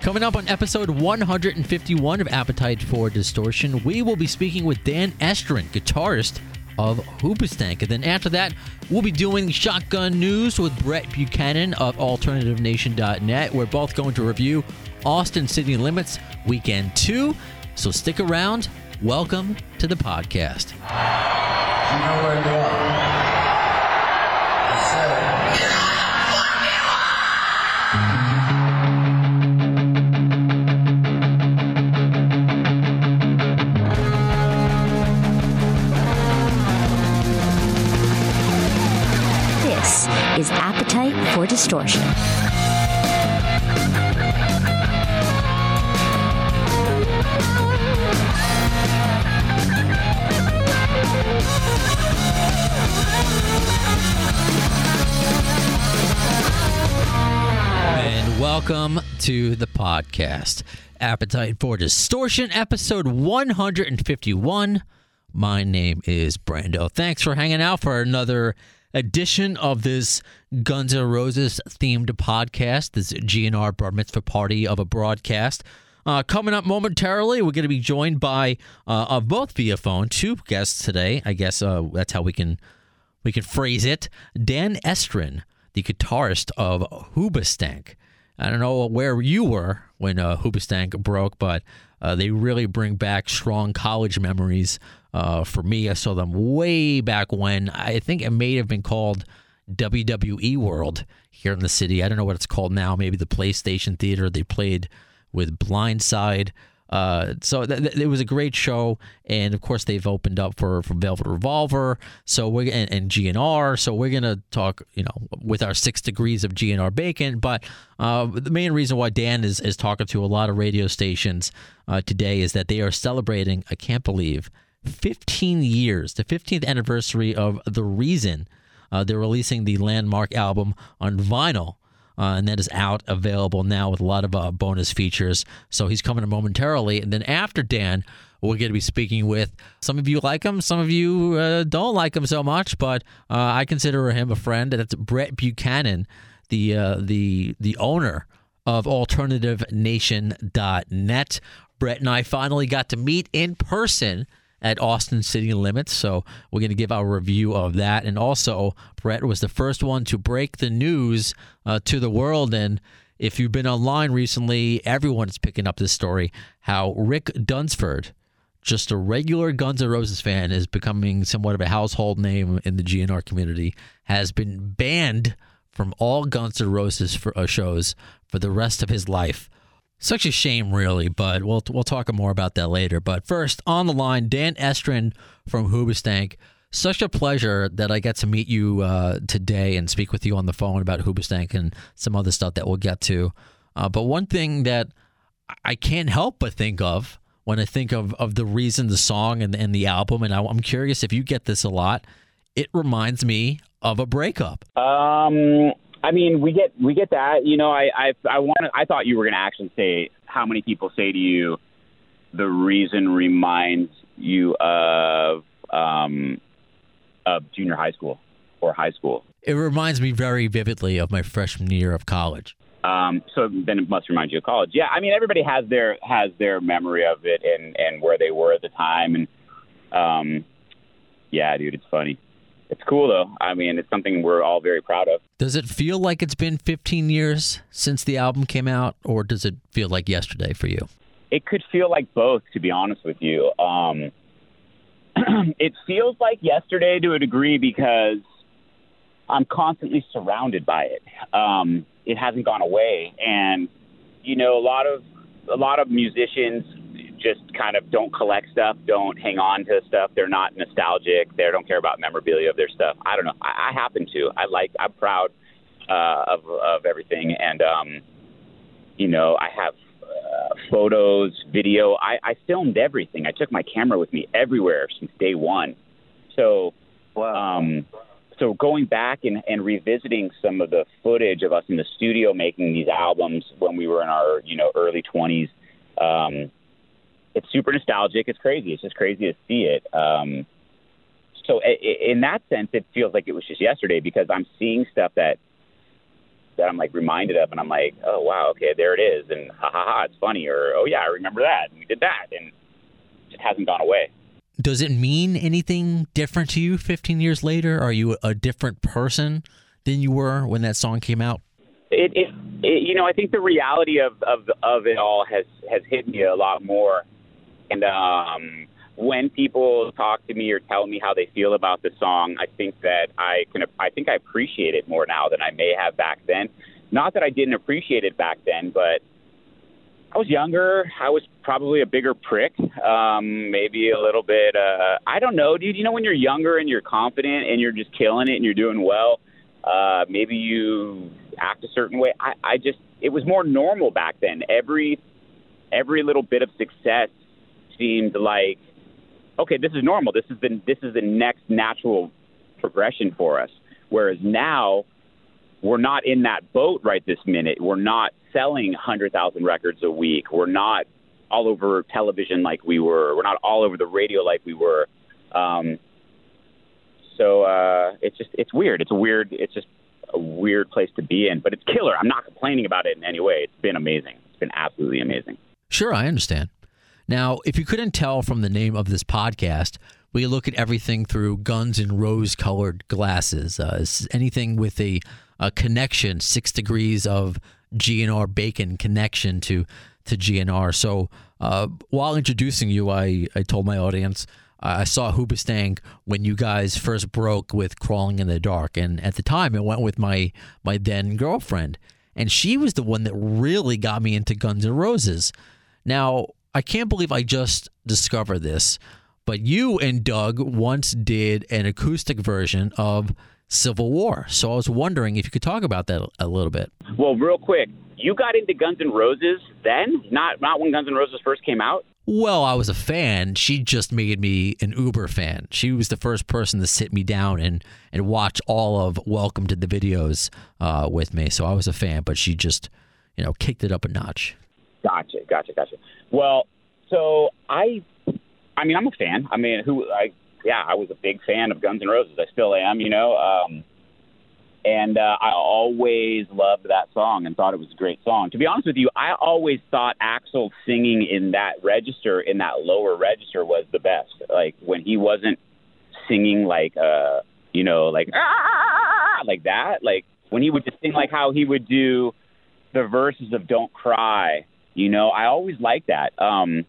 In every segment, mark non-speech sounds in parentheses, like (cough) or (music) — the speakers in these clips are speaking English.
Coming up on episode 151 of Appetite for Distortion, we will be speaking with Dan Estrin, guitarist of Hoobastank. And then after that, we'll be doing shotgun news with Brett Buchanan of AlternativeNation.net. We're both going to review Austin City Limits Weekend 2. So stick around. Welcome to the podcast. You know Distortion. And welcome to the podcast. Appetite for Distortion, episode 151. My name is Brando. Thanks for hanging out for another edition of this Guns N' Roses themed podcast, this GNR Bar Mitzvah party of a broadcast. Uh, coming up momentarily, we're going to be joined by, uh, of both via phone, two guests today. I guess uh, that's how we can we can phrase it. Dan Estrin, the guitarist of Hoobastank. I don't know where you were when uh, Hoobastank broke, but uh, they really bring back strong college memories. Uh, for me, I saw them way back when. I think it may have been called WWE World here in the city. I don't know what it's called now. Maybe the PlayStation Theater. They played with Blindside. Uh, so th- th- it was a great show, and of course they've opened up for, for Velvet Revolver. So we're and, and GNR. So we're gonna talk, you know, with our six degrees of GNR bacon. But uh, the main reason why Dan is is talking to a lot of radio stations uh, today is that they are celebrating. I can't believe 15 years, the 15th anniversary of the Reason. Uh, they're releasing the landmark album on vinyl. Uh, and that is out available now with a lot of uh, bonus features. So he's coming in momentarily. And then after Dan, we're going to be speaking with some of you like him, some of you uh, don't like him so much, but uh, I consider him a friend. That's Brett Buchanan, the uh, the the owner of AlternativeNation.net. Brett and I finally got to meet in person at Austin City Limits. So we're going to give our review of that. And also, Brett was the first one to break the news uh, to the world. And if you've been online recently, everyone is picking up this story how Rick Dunsford, just a regular Guns N' Roses fan, is becoming somewhat of a household name in the GNR community, has been banned from all Guns N' Roses for, uh, shows for the rest of his life. Such a shame, really, but we'll we'll talk more about that later. But first, on the line, Dan Estrin from Hoobastank. Such a pleasure that I get to meet you uh, today and speak with you on the phone about Hoobastank and some other stuff that we'll get to. Uh, but one thing that I can't help but think of when I think of, of the reason, the song, and, and the album, and I, I'm curious if you get this a lot, it reminds me of a breakup. Um, I mean, we get we get that. You know, I I I wanted, I thought you were going to actually say how many people say to you, the reason reminds you of um, of junior high school or high school. It reminds me very vividly of my freshman year of college. Um, so then it must remind you of college. Yeah, I mean, everybody has their has their memory of it and and where they were at the time, and um, yeah, dude, it's funny. It's cool though. I mean, it's something we're all very proud of. Does it feel like it's been 15 years since the album came out, or does it feel like yesterday for you? It could feel like both, to be honest with you. Um, (clears throat) it feels like yesterday to a degree because I'm constantly surrounded by it. Um, it hasn't gone away, and you know, a lot of a lot of musicians just kind of don't collect stuff, don't hang on to stuff. They're not nostalgic. They don't care about memorabilia of their stuff. I don't know. I, I happen to. I like. I'm proud uh, of of everything, and um, you know, I have uh, photos, video. I, I filmed everything. I took my camera with me everywhere since day one. So, um, so going back and, and revisiting some of the footage of us in the studio making these albums when we were in our you know early 20s, um, it's super nostalgic. It's crazy. It's just crazy to see it. Um, so in that sense, it feels like it was just yesterday because I'm seeing stuff that that I'm like reminded of, and I'm like, oh wow, okay, there it is, and ha ha ha, it's funny, or oh yeah, I remember that, and we did that, and it just hasn't gone away. Does it mean anything different to you 15 years later? Are you a different person than you were when that song came out? It, it, it you know, I think the reality of, of of it all has has hit me a lot more, and um, when people talk to me or tell me how they feel about the song, I think that I can I think I appreciate it more now than I may have back then. Not that I didn't appreciate it back then, but I was younger. I was probably a bigger prick, um, maybe a little bit. Uh, I don't know, dude. You know, when you're younger and you're confident and you're just killing it and you're doing well, uh, maybe you act a certain way. I, I just, it was more normal back then. Every, every little bit of success seemed like, okay, this is normal. This is the, this is the next natural progression for us. Whereas now, we're not in that boat right this minute. We're not selling 100,000 records a week. We're not all over television like we were. We're not all over the radio like we were. Um, so uh, it's just it's weird. It's a weird. It's just a weird place to be in, but it's killer. I'm not complaining about it in any way. It's been amazing. It's been absolutely amazing. Sure, I understand. Now, if you couldn't tell from the name of this podcast, we look at everything through guns and rose-colored glasses. Uh, anything with a, a connection, six degrees of GNR bacon connection to to GNR. So uh, while introducing you, I, I told my audience I saw Hoobastank when you guys first broke with Crawling in the Dark, and at the time it went with my my then girlfriend, and she was the one that really got me into Guns N' Roses. Now I can't believe I just discovered this, but you and Doug once did an acoustic version of Civil War. So I was wondering if you could talk about that a little bit. Well, real quick, you got into Guns N' Roses then, not not when Guns N' Roses first came out. Well, I was a fan. She just made me an Uber fan. She was the first person to sit me down and and watch all of Welcome to the videos uh, with me. So I was a fan, but she just you know kicked it up a notch. Gotcha, gotcha, gotcha. Well, so I, I mean, I'm a fan. I mean, who I yeah, I was a big fan of Guns N' Roses. I still am, you know. Um, and uh, I always loved that song and thought it was a great song. To be honest with you, I always thought Axl singing in that register, in that lower register, was the best. Like when he wasn't singing like, uh, you know, like ah, like that. Like when he would just sing like how he would do the verses of "Don't Cry." You know, I always liked that. Um,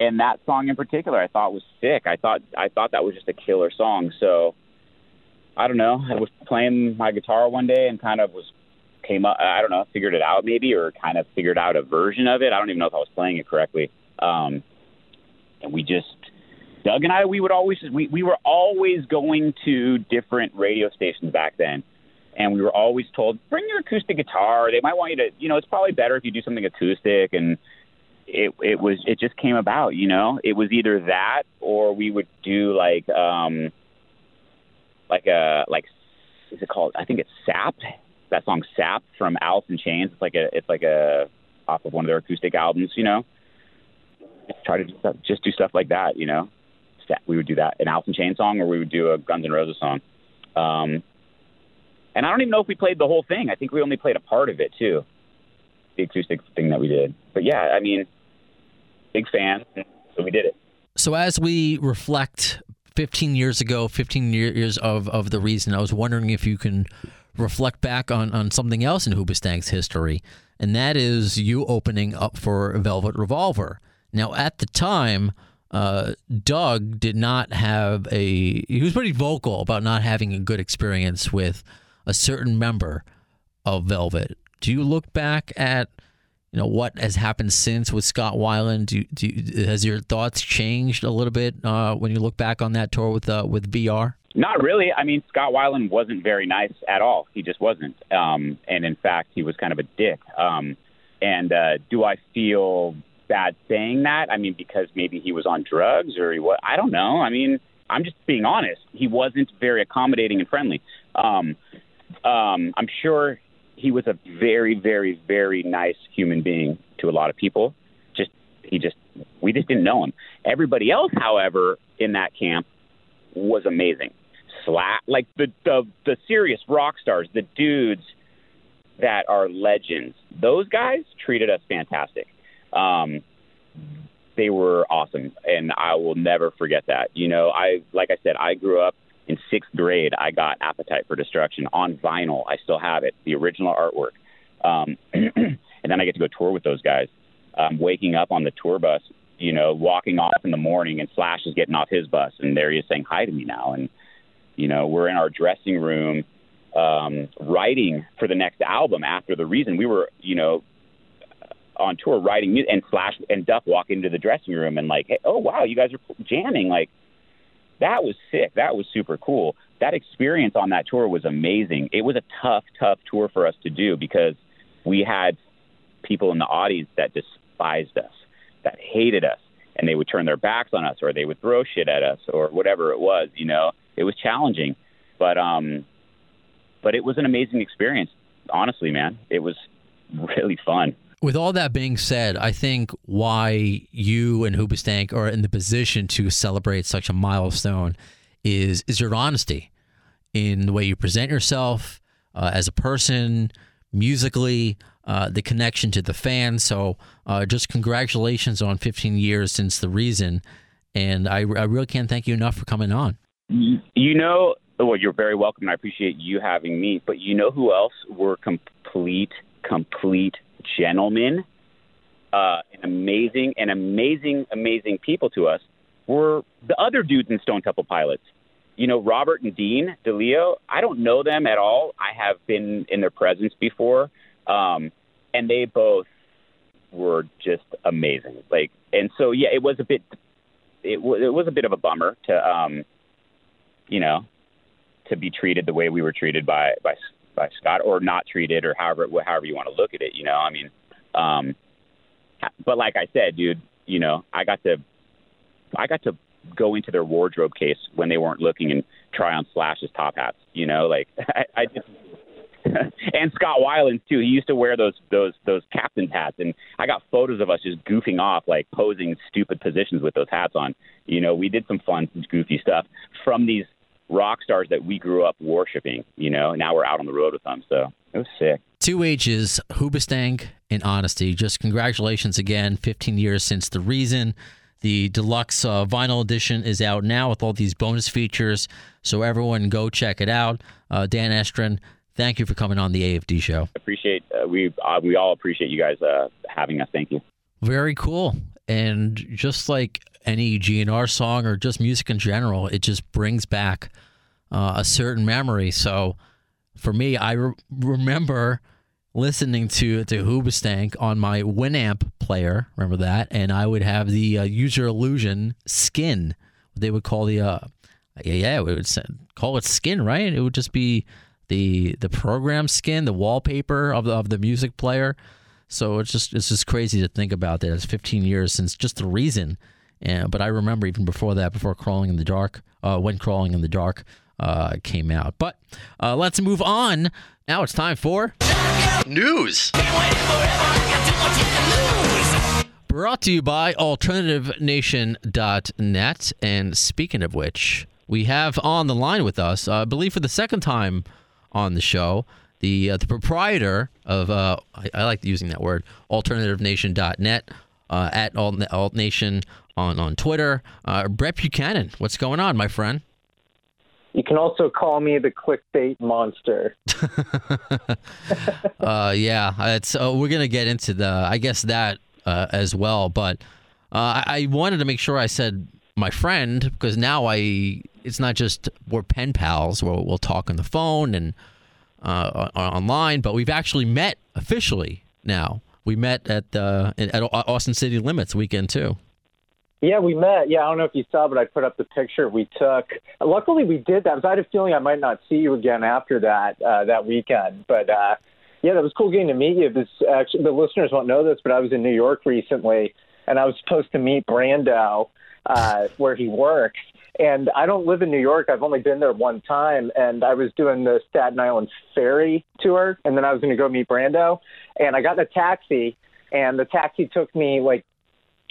and that song in particular, I thought was sick. I thought I thought that was just a killer song. So I don't know. I was playing my guitar one day and kind of was came up. I don't know, figured it out maybe, or kind of figured out a version of it. I don't even know if I was playing it correctly. Um, and we just Doug and I, we would always we we were always going to different radio stations back then. And we were always told, bring your acoustic guitar. They might want you to, you know, it's probably better if you do something acoustic. And it it was it just came about, you know. It was either that or we would do like um like a like is it called? I think it's Sap. That song Sap from Alice in Chains. It's like a it's like a off of one of their acoustic albums, you know. Try to just, just do stuff like that, you know. We would do that an Alice in Chains song, or we would do a Guns N' Roses song. Um, and I don't even know if we played the whole thing. I think we only played a part of it too, the acoustic thing that we did. But yeah, I mean, big fan, so we did it. So as we reflect 15 years ago, 15 years of, of the reason, I was wondering if you can reflect back on, on something else in Hoobastank's history, and that is you opening up for Velvet Revolver. Now, at the time, uh, Doug did not have a, he was pretty vocal about not having a good experience with a certain member of Velvet. Do you look back at you know what has happened since with Scott Weiland? Do, do has your thoughts changed a little bit uh, when you look back on that tour with uh, with VR? Not really. I mean, Scott Weiland wasn't very nice at all. He just wasn't. Um, and in fact, he was kind of a dick. Um, and uh, do I feel bad saying that? I mean, because maybe he was on drugs or he was. I don't know. I mean, I'm just being honest. He wasn't very accommodating and friendly. Um, um, I'm sure he was a very, very, very nice human being to a lot of people. Just he just we just didn't know him. Everybody else, however, in that camp was amazing. Slash like the the the serious rock stars, the dudes that are legends. Those guys treated us fantastic. Um, they were awesome, and I will never forget that. You know, I like I said, I grew up in sixth grade. I got Appetite for Destruction on vinyl. I still have it, the original artwork. Um, (clears throat) and then I get to go tour with those guys. Um, waking up on the tour bus, you know, walking off in the morning, and Slash is getting off his bus, and there he is saying hi to me now. And you know, we're in our dressing room um, writing for the next album after the reason we were, you know, on tour writing music, and Slash and Duff walk into the dressing room and like, hey, oh wow, you guys are jamming. Like that was sick. That was super cool. That experience on that tour was amazing. It was a tough, tough tour for us to do because we had people in the audience that despised us, that hated us, and they would turn their backs on us or they would throw shit at us or whatever it was. You know, it was challenging, but um, but it was an amazing experience. Honestly, man, it was really fun. With all that being said, I think why you and Hoobastank are in the position to celebrate such a milestone is is your honesty in the way you present yourself uh, as a person, musically, uh, the connection to the fans. So, uh, just congratulations on 15 years since the reason, and I, I really can't thank you enough for coming on. You know, well, you're very welcome, I appreciate you having me. But you know who else were complete, complete gentlemen, uh, and amazing, and amazing, amazing people to us were the other dudes in Stone Temple Pilots. You know, Robert and Dean DeLeo. I don't know them at all. I have been in their presence before, um, and they both were just amazing. Like, and so yeah, it was a bit, it was it was a bit of a bummer to, um, you know, to be treated the way we were treated by by by Scott, or not treated, or however however you want to look at it. You know, I mean, um, but like I said, dude, you know, I got to I got to go into their wardrobe case when they weren't looking and try on Slash's top hats. You know, like (laughs) I, I just (laughs) and Scott Weiland too. He used to wear those those those captain's hats, and I got photos of us just goofing off, like posing stupid positions with those hats on. You know, we did some fun, goofy stuff from these rock stars that we grew up worshiping, you know, and now we're out on the road with them. So it was sick. Two H's, Hoobastank and Honesty. Just congratulations again. 15 years since The Reason. The deluxe uh, vinyl edition is out now with all these bonus features. So everyone go check it out. Uh, Dan Estrin, thank you for coming on the AFD show. Appreciate uh, we uh, we all appreciate you guys uh, having us. Thank you. Very cool. And just like any GNR song or just music in general, it just brings back uh, a certain memory. So for me, I re- remember listening to to Hoobastank on my Winamp player. Remember that? And I would have the uh, Use Your Illusion skin. They would call the uh, yeah, we would call it skin, right? It would just be the the program skin, the wallpaper of the of the music player. So it's just it's just crazy to think about that. It's 15 years since just the reason. And but I remember even before that, before crawling in the dark, uh, when crawling in the dark uh, came out. But uh, let's move on. Now it's time for news. Brought to you by AlternativeNation.net. And speaking of which, we have on the line with us, uh, I believe for the second time on the show, the uh, the proprietor of uh, I, I, like using that word AlternativeNation.net uh, at Alt, Alt Nation on on Twitter. Uh, Brett Buchanan, what's going on, my friend? You can also call me the clickbait monster. (laughs) (laughs) uh, yeah, it's uh, we're gonna get into the I guess that uh, as well, but uh, I, I wanted to make sure I said my friend because now I it's not just we're pen pals. We'll, we'll talk on the phone and uh, online, but we've actually met officially now. We met at the at Austin City Limits weekend two. Yeah, we met. Yeah, I don't know if you saw, but I put up the picture we took. Luckily, we did that. I had a feeling I might not see you again after that uh, that weekend. But uh, yeah, that was cool getting to meet you. This actually, the listeners won't know this, but I was in New York recently, and I was supposed to meet Brando uh, where he works. And I don't live in New York. I've only been there one time, and I was doing the Staten Island ferry tour, and then I was going to go meet Brando, and I got in a taxi, and the taxi took me like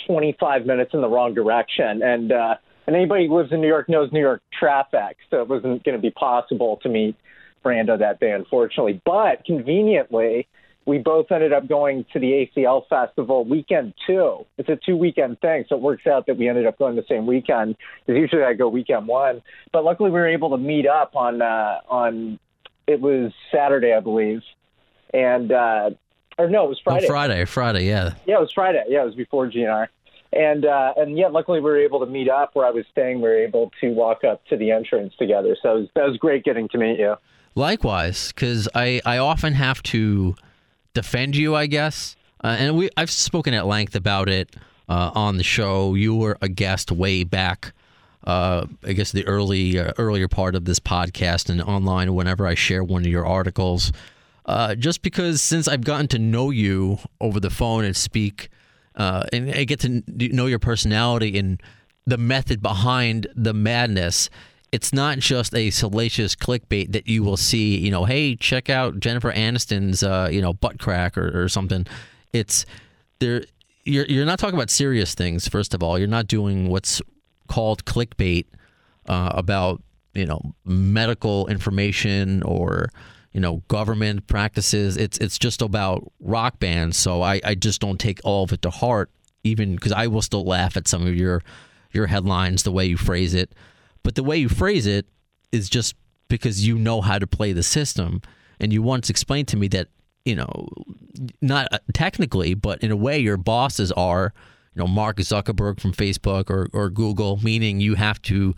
25 minutes in the wrong direction. And uh, and anybody who lives in New York knows New York traffic, so it wasn't going to be possible to meet Brando that day, unfortunately. But conveniently, we both ended up going to the ACL Festival weekend two. It's a two weekend thing, so it works out that we ended up going the same weekend. Because usually I go weekend one, but luckily we were able to meet up on uh, on it was Saturday, I believe, and uh, or no, it was Friday. Oh, Friday, Friday, yeah. Yeah, it was Friday. Yeah, it was before GNR. And uh, and yeah, luckily we were able to meet up where I was staying. We were able to walk up to the entrance together. So it was, that was great getting to meet you. Likewise, because I, I often have to defend you, I guess. Uh, and we I've spoken at length about it uh, on the show. You were a guest way back, uh, I guess the early uh, earlier part of this podcast and online. Whenever I share one of your articles, uh, just because since I've gotten to know you over the phone and speak, uh, and I get to know your personality and the method behind the madness it's not just a salacious clickbait that you will see, you know, hey, check out Jennifer Aniston's, uh, you know, butt crack or, or something. It's there. You're you're not talking about serious things. First of all, you're not doing what's called clickbait uh, about you know medical information or you know government practices. It's it's just about rock bands. So I I just don't take all of it to heart, even because I will still laugh at some of your your headlines, the way you phrase it. But the way you phrase it is just because you know how to play the system. And you once explained to me that, you know, not uh, technically, but in a way, your bosses are, you know, Mark Zuckerberg from Facebook or, or Google, meaning you have to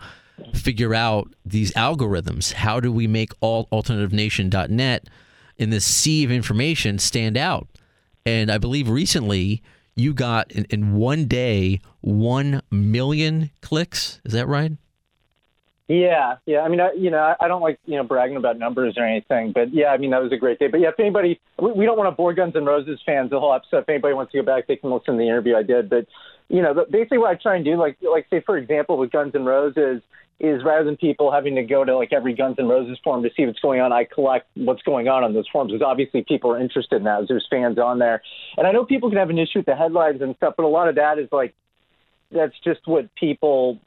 figure out these algorithms. How do we make all alternativenation.net in this sea of information stand out? And I believe recently you got in, in one day 1 million clicks. Is that right? Yeah, yeah. I mean, I, you know, I don't like you know bragging about numbers or anything, but yeah, I mean that was a great day. But yeah, if anybody, we, we don't want to bore Guns N' Roses fans the whole episode. If anybody wants to go back, they can listen to the interview I did. But you know, basically what I try and do, like like say for example with Guns N' Roses, is rather than people having to go to like every Guns N' Roses forum to see what's going on, I collect what's going on on those forums because obviously people are interested in that. There's fans on there, and I know people can have an issue with the headlines and stuff, but a lot of that is like that's just what people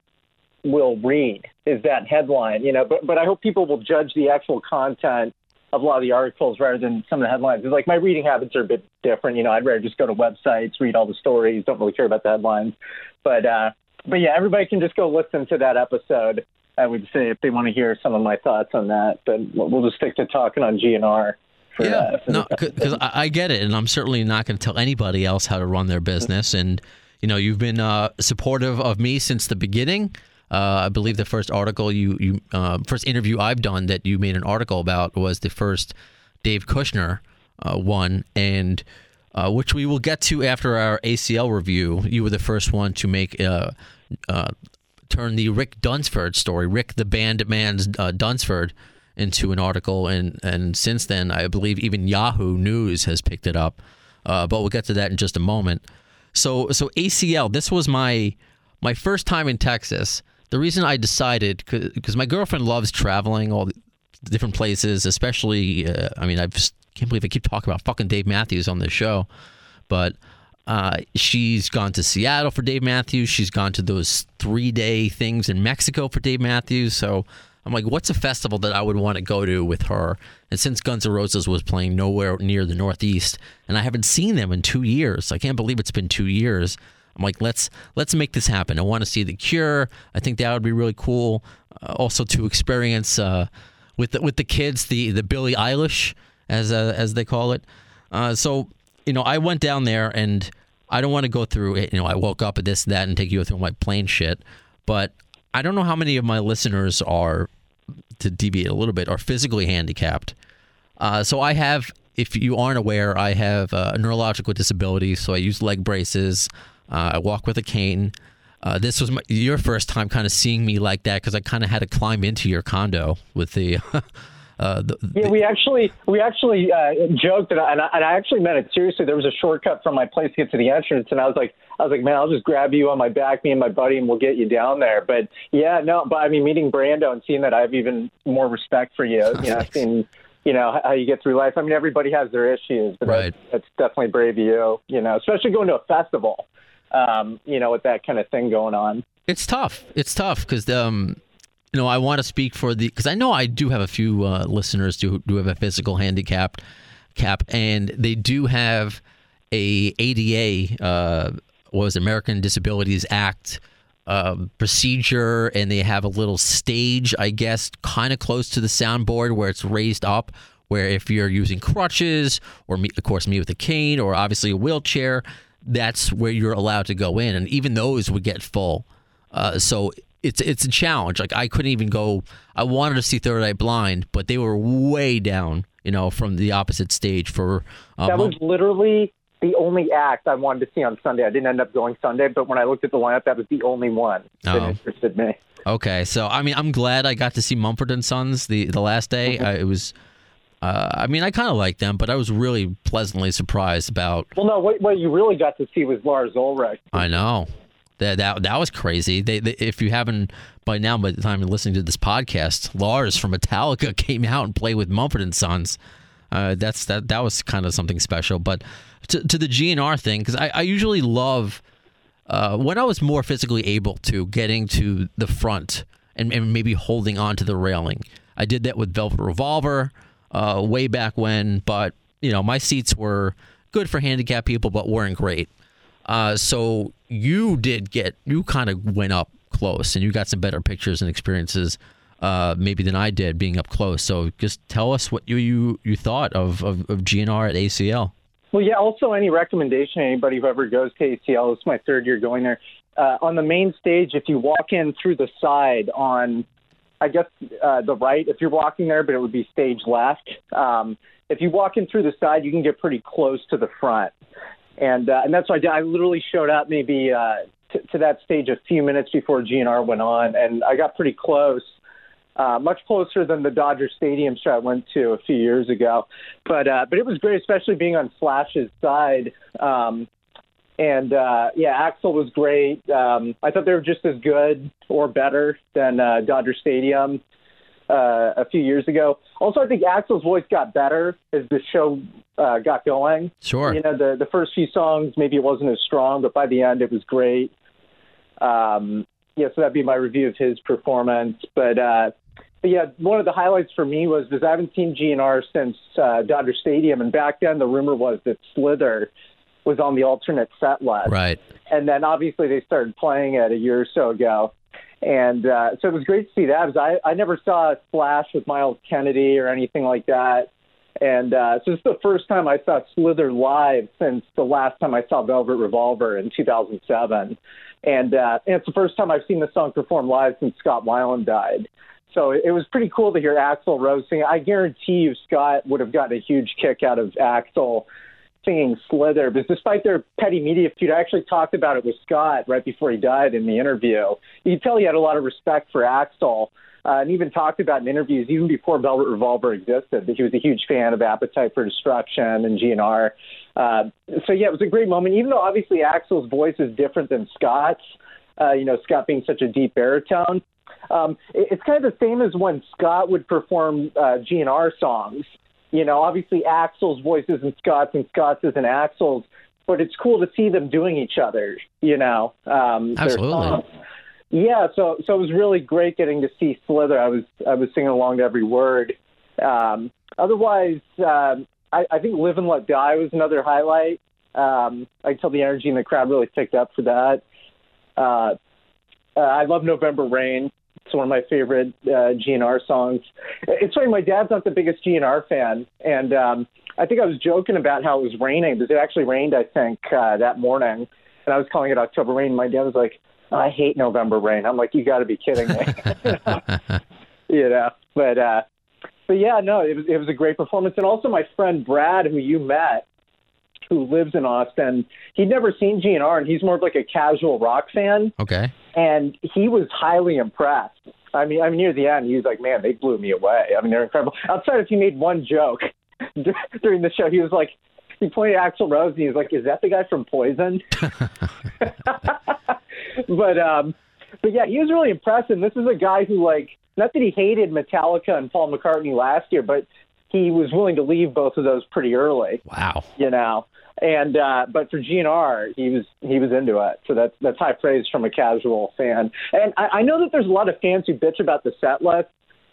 will read is that headline, you know. But but I hope people will judge the actual content of a lot of the articles rather than some of the headlines. It's like my reading habits are a bit different. You know, I'd rather just go to websites, read all the stories, don't really care about the headlines. But uh, but yeah, everybody can just go listen to that episode. I would say if they want to hear some of my thoughts on that, but we'll just stick to talking on GNR. For, yeah, uh, no, because I, I get it, and I'm certainly not going to tell anybody else how to run their business. And you know, you've been uh, supportive of me since the beginning. Uh, I believe the first article you you uh, first interview I've done that you made an article about was the first Dave Kushner uh, one, and uh, which we will get to after our ACL review. You were the first one to make uh, uh, turn the Rick Dunsford story, Rick the band man's Dunsford, into an article, and and since then I believe even Yahoo News has picked it up. but we'll get to that in just a moment. So so ACL, this was my my first time in Texas the reason I decided because my girlfriend loves traveling all the different places, especially. Uh, I mean, I can't believe I keep talking about fucking Dave Matthews on this show, but uh, she's gone to Seattle for Dave Matthews. She's gone to those three day things in Mexico for Dave Matthews. So I'm like, what's a festival that I would want to go to with her? And since Guns N' Roses was playing nowhere near the Northeast, and I haven't seen them in two years, I can't believe it's been two years. I'm like, let's let's make this happen. I want to see the Cure. I think that would be really cool. Uh, also to experience uh, with the, with the kids the the Billie Eilish as uh, as they call it. Uh, so you know, I went down there and I don't want to go through it. You know, I woke up at this that and take you through my plane shit, but I don't know how many of my listeners are to deviate a little bit are physically handicapped. Uh, so I have, if you aren't aware, I have a neurological disability. So I use leg braces. Uh, I walk with a cane. Uh, this was my, your first time kind of seeing me like that because I kind of had to climb into your condo with the. (laughs) Uh, the, yeah, we actually we actually uh, joked and I, and I, and I actually meant it seriously. There was a shortcut from my place to get to the entrance, and I was like, I was like, man, I'll just grab you on my back, me and my buddy, and we'll get you down there. But yeah, no, but I mean, meeting Brando and seeing that, I have even more respect for you. You know, (laughs) seeing you know how you get through life. I mean, everybody has their issues, but right. that's, that's definitely brave of you. You know, especially going to a festival um, you know, with that kind of thing going on. It's tough. It's tough because um, you know, I want to speak for the because I know I do have a few uh, listeners who do have a physical handicap cap, and they do have a ADA, uh, was American Disabilities Act um, procedure, and they have a little stage, I guess, kind of close to the soundboard where it's raised up. Where if you're using crutches, or me, of course me with a cane, or obviously a wheelchair, that's where you're allowed to go in, and even those would get full. Uh, so it's it's a challenge. Like I couldn't even go. I wanted to see Third Eye Blind, but they were way down, you know, from the opposite stage for. Uh, That was literally the only act I wanted to see on Sunday. I didn't end up going Sunday, but when I looked at the lineup, that was the only one that Oh. interested me. Okay, so I mean, I'm glad I got to see Mumford and Sons the the last day. Uh, it was, uh, I mean, I kind of like them, but I was really pleasantly surprised about. Well, no, what, what you really got to see was Lars Ulrich. I know that that that was crazy. They, they if you haven't by now, by the time you're listening to this podcast, Lars from Metallica (laughs) came out and played with Mumford and Sons. Uh, that's that that was kind of something special. But to, to the GNR thing, because I, I usually love uh, when I was more physically able to getting to the front and, and maybe holding on to the railing. I did that with Velvet Revolver uh, way back when, but you know my seats were good for handicapped people, but weren't great. Uh, so you did get you kind of went up close, and you got some better pictures and experiences uh, maybe than I did being up close. So just tell us what you you, you thought of, of, of GNR at ACL. Well, yeah. Also, any recommendation anybody who ever goes to ACL? It's my third year going there. Uh, on the main stage, if you walk in through the side on, I guess uh, the right, if you're walking there, but it would be stage left. Um, if you walk in through the side, you can get pretty close to the front, and uh, and that's why I. I literally showed up maybe uh, t- to that stage a few minutes before GNR went on, and I got pretty close uh, much closer than the Dodger Stadium show I went to a few years ago. But uh, but it was great, especially being on Slash's side. Um, and uh, yeah, Axl was great. Um, I thought they were just as good or better than uh, Dodger Stadium uh, a few years ago. Also, I think Axl's voice got better as the show uh, got going. Sure. You know, the the first few songs maybe it wasn't as strong, but by the end it was great. Um, yeah, so that'd be my review of his performance. But, uh, but yeah, one of the highlights for me was because I haven't seen GNR since uh, Dodger Stadium, and back then the rumor was that Slither was on the alternate set list Right. and then obviously they started playing it a year or so ago. And uh, so it was great to see that. I, I never saw a Slash with Myles Kennedy or anything like that. And uh, so it's the first time I saw Slither live since the last time I saw Velvet Revolver in 2007. And, uh, and it's the first time I've seen the song performed live since Scott Weiland died. So it, it was pretty cool to hear Axl Rose sing. I guarantee you Scott would have gotten a huge kick out of Axl singing Slither, because despite their petty media feud, I actually talked about it with Scott right before he died in the interview. You could tell he had a lot of respect for Axl, uh, and even talked about in interviews, even before Velvet Revolver existed, that he was a huge fan of Appetite for Destruction and GNR. Uh, so yeah, it was a great moment, even though obviously Axl's voice is different than Scott's. Uh, you know, Scott being such a deep baritone. Um, it, it's kind of the same as when Scott would perform uh, GNR songs. You know, obviously Axl's voice isn't Scott's and Scott's isn't Axl's, but it's cool to see them doing each other. You know, um, Absolutely. Yeah, so so it was really great getting to see Slither. I was I was singing along to every word. Um, otherwise, um, I, I think "Live and Let Die" was another highlight. Um, I can tell the energy in the crowd really picked up for that. Uh, uh, I love "November Rain." It's one of my favorite uh, GNR songs. It's funny, my dad's not the biggest GNR fan, and um, I think I was joking about how it was raining because it actually rained, I think, uh, that morning, and I was calling it October rain. My dad was like, "I hate November rain." I'm like, "You got to be kidding me!" (laughs) you know, but uh, but yeah, no, it was it was a great performance, and also my friend Brad, who you met, who lives in Austin, he'd never seen GNR, and he's more of like a casual rock fan Okay. And he was highly impressed. I mean, I mean, near the end, he was like, "Man, they blew me away. I mean, they're incredible." Outside, if he made one joke (laughs) during the show, he was like, he pointed at Axl Rose, and he was like, "Is that the guy from Poison?" (laughs) (laughs) but, um, but yeah, he was really impressed. And this is a guy who, like, not that he hated Metallica and Paul McCartney last year, but he was willing to leave both of those pretty early Wow. you know. And uh, but for GNR, he was he was into it. So that's that's high praise from a casual fan. And I, I know that there's a lot of fans who bitch about the set list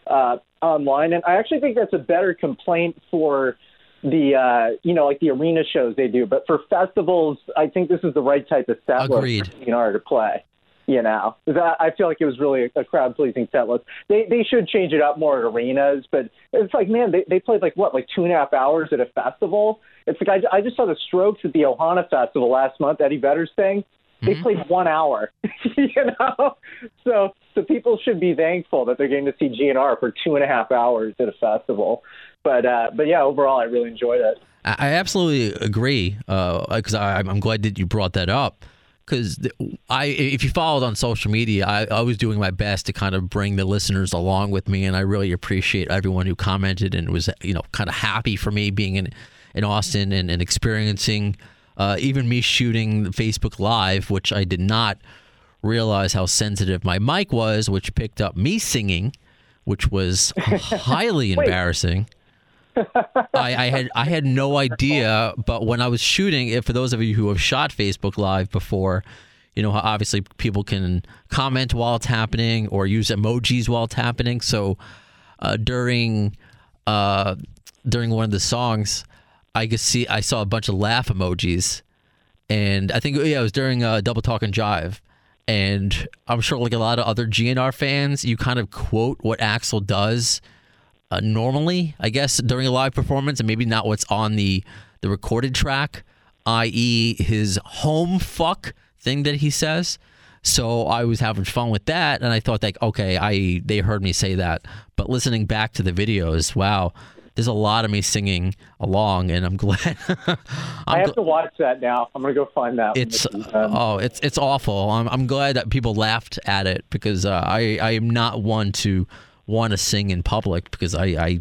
uh, online, and I actually think that's a better complaint for the uh, you know like the arena shows they do. But for festivals, I think this is the right type of set Agreed. list for GNR to play. You know, 'Cause I feel like it was really a crowd pleasing set list. They they should change it up more at arenas, but it's like man, they they played like what like two and a half hours at a festival. It's like I, I just saw the Strokes at the Ohana Festival last month, Eddie Vedder's thing. They played one hour, (laughs) you know. So so people should be thankful that they're getting to see GNR for two and a half hours at a festival. But uh, but yeah, overall, I really enjoyed it. I I absolutely agree because I I'm glad that you brought that up because I if you followed on social media, I, I was doing my best to kind of bring the listeners along with me, and I really appreciate everyone who commented and was you know kind of happy for me being in in Austin and, and experiencing uh, even me shooting Facebook Live, which I did not realize how sensitive my mic was, which picked up me singing, which was (laughs) highly embarrassing. I, I had I had no idea, but when I was shooting for those of you who have shot Facebook Live before, you know obviously people can comment while it's happening or use emojis while it's happening. So uh, during uh, during one of the songs, I could see I saw a bunch of laugh emojis, and I think yeah it was during uh, Double Talkin' Jive. And I'm sure, like a lot of other GNR fans, you kind of quote what Axl does uh, normally, I guess, during a live performance, and maybe not what's on the the recorded track, i.e., his home fuck thing that he says. So I was having fun with that, and I thought like, okay, I they heard me say that, but listening back to the videos, wow, there's a lot of me singing along, and I'm (laughs) glad. I'm I have gl- to watch that now. I'm gonna go find that. it's oh, it's it's awful. I'm I'm glad that people laughed at it because uh, I I am not one to want to sing in public because I I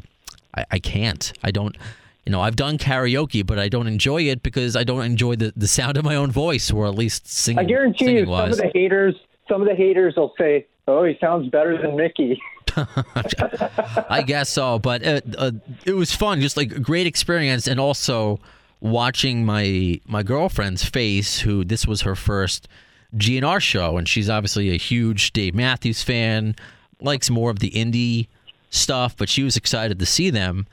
I, I can't. I don't. You know, I've done karaoke, but I don't enjoy it because I don't enjoy the, the sound of my own voice, or at least singing. I guarantee you, singing some of the haters, some of the haters will say, "Oh, he sounds better than Mickey." (laughs) (laughs) I guess so, but uh, uh, it was fun, just like a great experience, and also watching my my girlfriend's face, who this was her first GNR show, and she's obviously a huge Dave Matthews fan, likes more of the indie stuff, but she was excited to see them,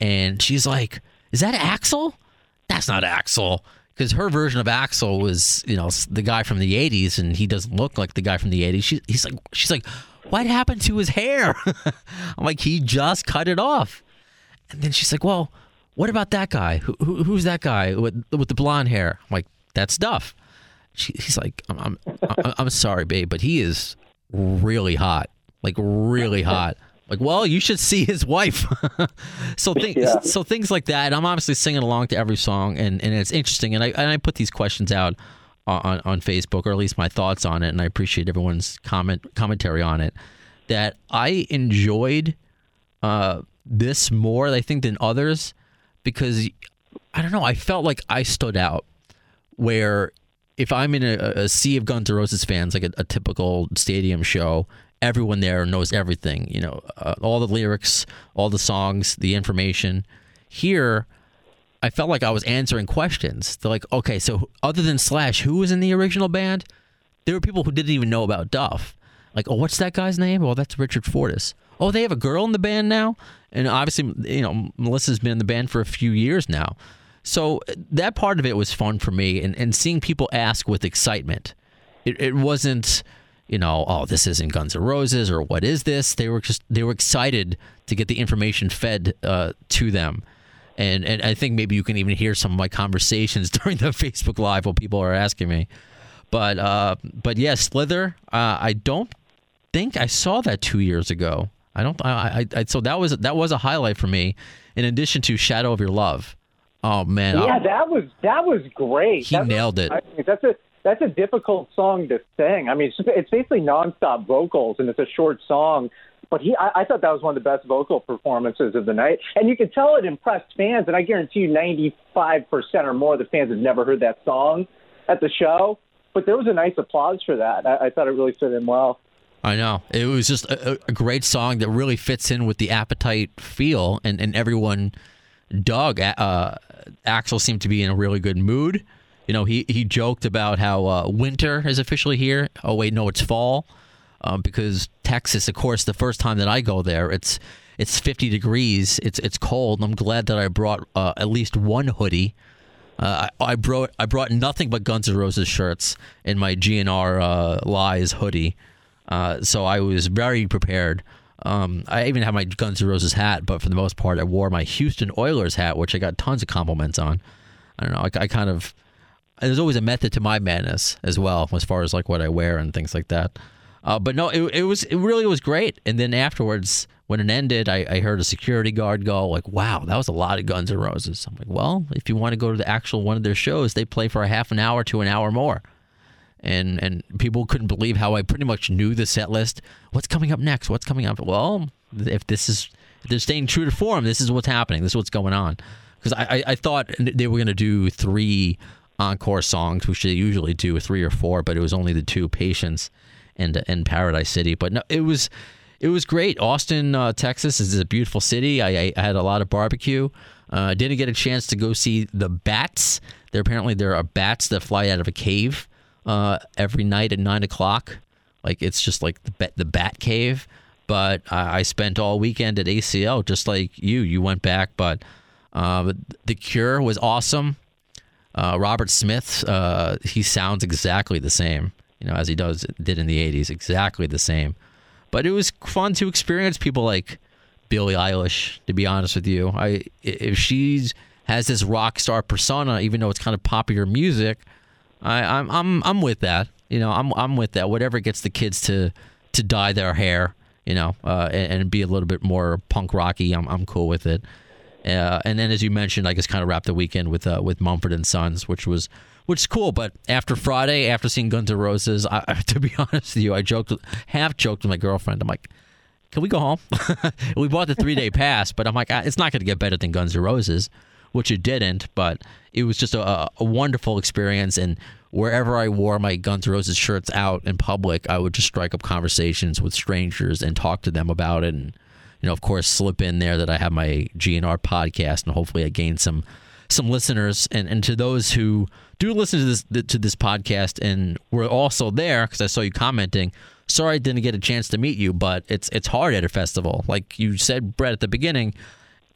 and she's like, "Is that Axl? That's not Axl." Because her version of Axl was, you know, the guy from the '80s, and he doesn't look like the guy from the '80s. She, he's like, she's like, what happened to his hair? (laughs) I'm like, he just cut it off. And then she's like, well, what about that guy? Who, who, who's that guy with with the blonde hair? I'm like, that's Duff. She, he's like, I'm, I'm, I'm, I'm sorry, babe, but he is really hot, like really hot. Like, well, you should see his wife. (laughs) so things, Yeah. so things like that. I'm obviously singing along to every song, and, and it's interesting. And I and I put these questions out on on Facebook, or at least my thoughts on it, and I appreciate everyone's comment commentary on it. That I enjoyed uh, this more, I think, than others because I don't know. I felt like I stood out. Where if I'm in a, a sea of Guns N' Roses fans, like a, a typical stadium show, everyone there knows everything. You know, uh, all the lyrics, all the songs, the information. Here, I felt like I was answering questions. They're like, okay, so other than Slash, who was in the original band? There were people who didn't even know about Duff. Like, oh, what's that guy's name? Well, that's Richard Fortus. Oh, they have a girl in the band now, and obviously, you know, Melissa's been in the band for a few years now. So that part of it was fun for me, and, and seeing people ask with excitement. It, it wasn't, you know, oh, this isn't Guns N' Roses or what is this? They were just they were excited to get the information fed uh, to them and and I think maybe you can even hear some of my conversations (laughs) during the Facebook Live while people are asking me. But uh, but yeah, Slither. Uh, I don't think I saw that two years ago. I don't. I, I, I so that was that was a highlight for me. In addition to Shadow of Your Love. Oh man, yeah, I- that was that was great. He nailed it. I mean, that's a that's a difficult song to sing. I mean, it's, it's basically nonstop vocals, and it's a short song. But he, I, I thought that was one of the best vocal performances of the night, and you could tell it impressed fans. And I guarantee you, ninety five percent or more of the fans have never heard that song at the show. But there was a nice applause for that. I, I thought it really fit in well. I know. It was just a, a great song that really fits in with the appetite feel, and, and everyone Doug, uh, Axl seemed to be in a really good mood. You know, he, he joked about how uh, winter is officially here. Oh, wait, no, it's fall. Um, because Texas, of course, the first time that I go there, it's it's 50 degrees. It's it's cold. I'm glad that I brought uh, at least one hoodie. Uh, I, I brought I brought nothing but Guns N' Roses shirts in my GNR uh, Lies hoodie, uh, so I was very prepared. Um, I even had my Guns N' Roses hat, but for the most part, I wore my Houston Oilers hat, which I got tons of compliments on. I don't know. I, I kind of there's always a method to my madness as well, as far as like what I wear and things like that. Uh, but no, it, it was it really was great. And then afterwards, when it ended, I, I heard a security guard go like, "Wow, that was a lot of Guns N' Roses." I'm like, "Well, if you want to go to the actual one of their shows, they play for a half an hour to an hour more." And and people couldn't believe how I pretty much knew the set list. What's coming up next? What's coming up? Well, if this is if they're staying true to form, this is what's happening. This is what's going on. Because I, I, I thought they were going to do three encore songs, which they usually do, three or four, but it was only the two Patience and and Paradise City. But no, it was it was great. Austin, uh, Texas is a beautiful city. I, I had a lot of barbecue. Uh, didn't get a chance to go see the bats. There apparently there are bats that fly out of a cave uh, every night at nine o'clock. Like it's just like the bat, the bat cave. But I, I spent all weekend at ACL, just like you. You went back, but uh, the Cure was awesome. Uh, Robert Smith, uh, he sounds exactly the same, you know, as he does did in the '80s, exactly the same. But it was fun to experience people like Billie Eilish. To be honest with you, I if she has this rock star persona, even though it's kind of popular music, I, I'm I'm I'm with that. You know, I'm I'm with that. Whatever gets the kids to to dye their hair, you know, uh, and, and, be a little bit more punk rocky, I'm I'm cool with it. Uh, and then, as you mentioned, I guess kind of wrapped the weekend with uh, with Mumford and Sons, which was which is cool. But after Friday, after seeing Guns N' Roses, I, (laughs) to be honest with you, I joked, half joked with my girlfriend. I'm like, "Can we go home?" (laughs) we bought the three day (laughs) pass, but I'm like, it's not going to get better than Guns N' Roses, which it didn't. But it was just a, a wonderful experience, and wherever I wore my Guns N' Roses shirts out in public, I would just strike up conversations with strangers and talk to them about it, and you know, of course, slip in there that I have my GNR podcast, and hopefully, I gain some some listeners. And and to those who do listen to this to this podcast and were also there because I saw you commenting. Sorry, I didn't get a chance to meet you, but it's it's hard at a festival, like you said, Brett, at the beginning.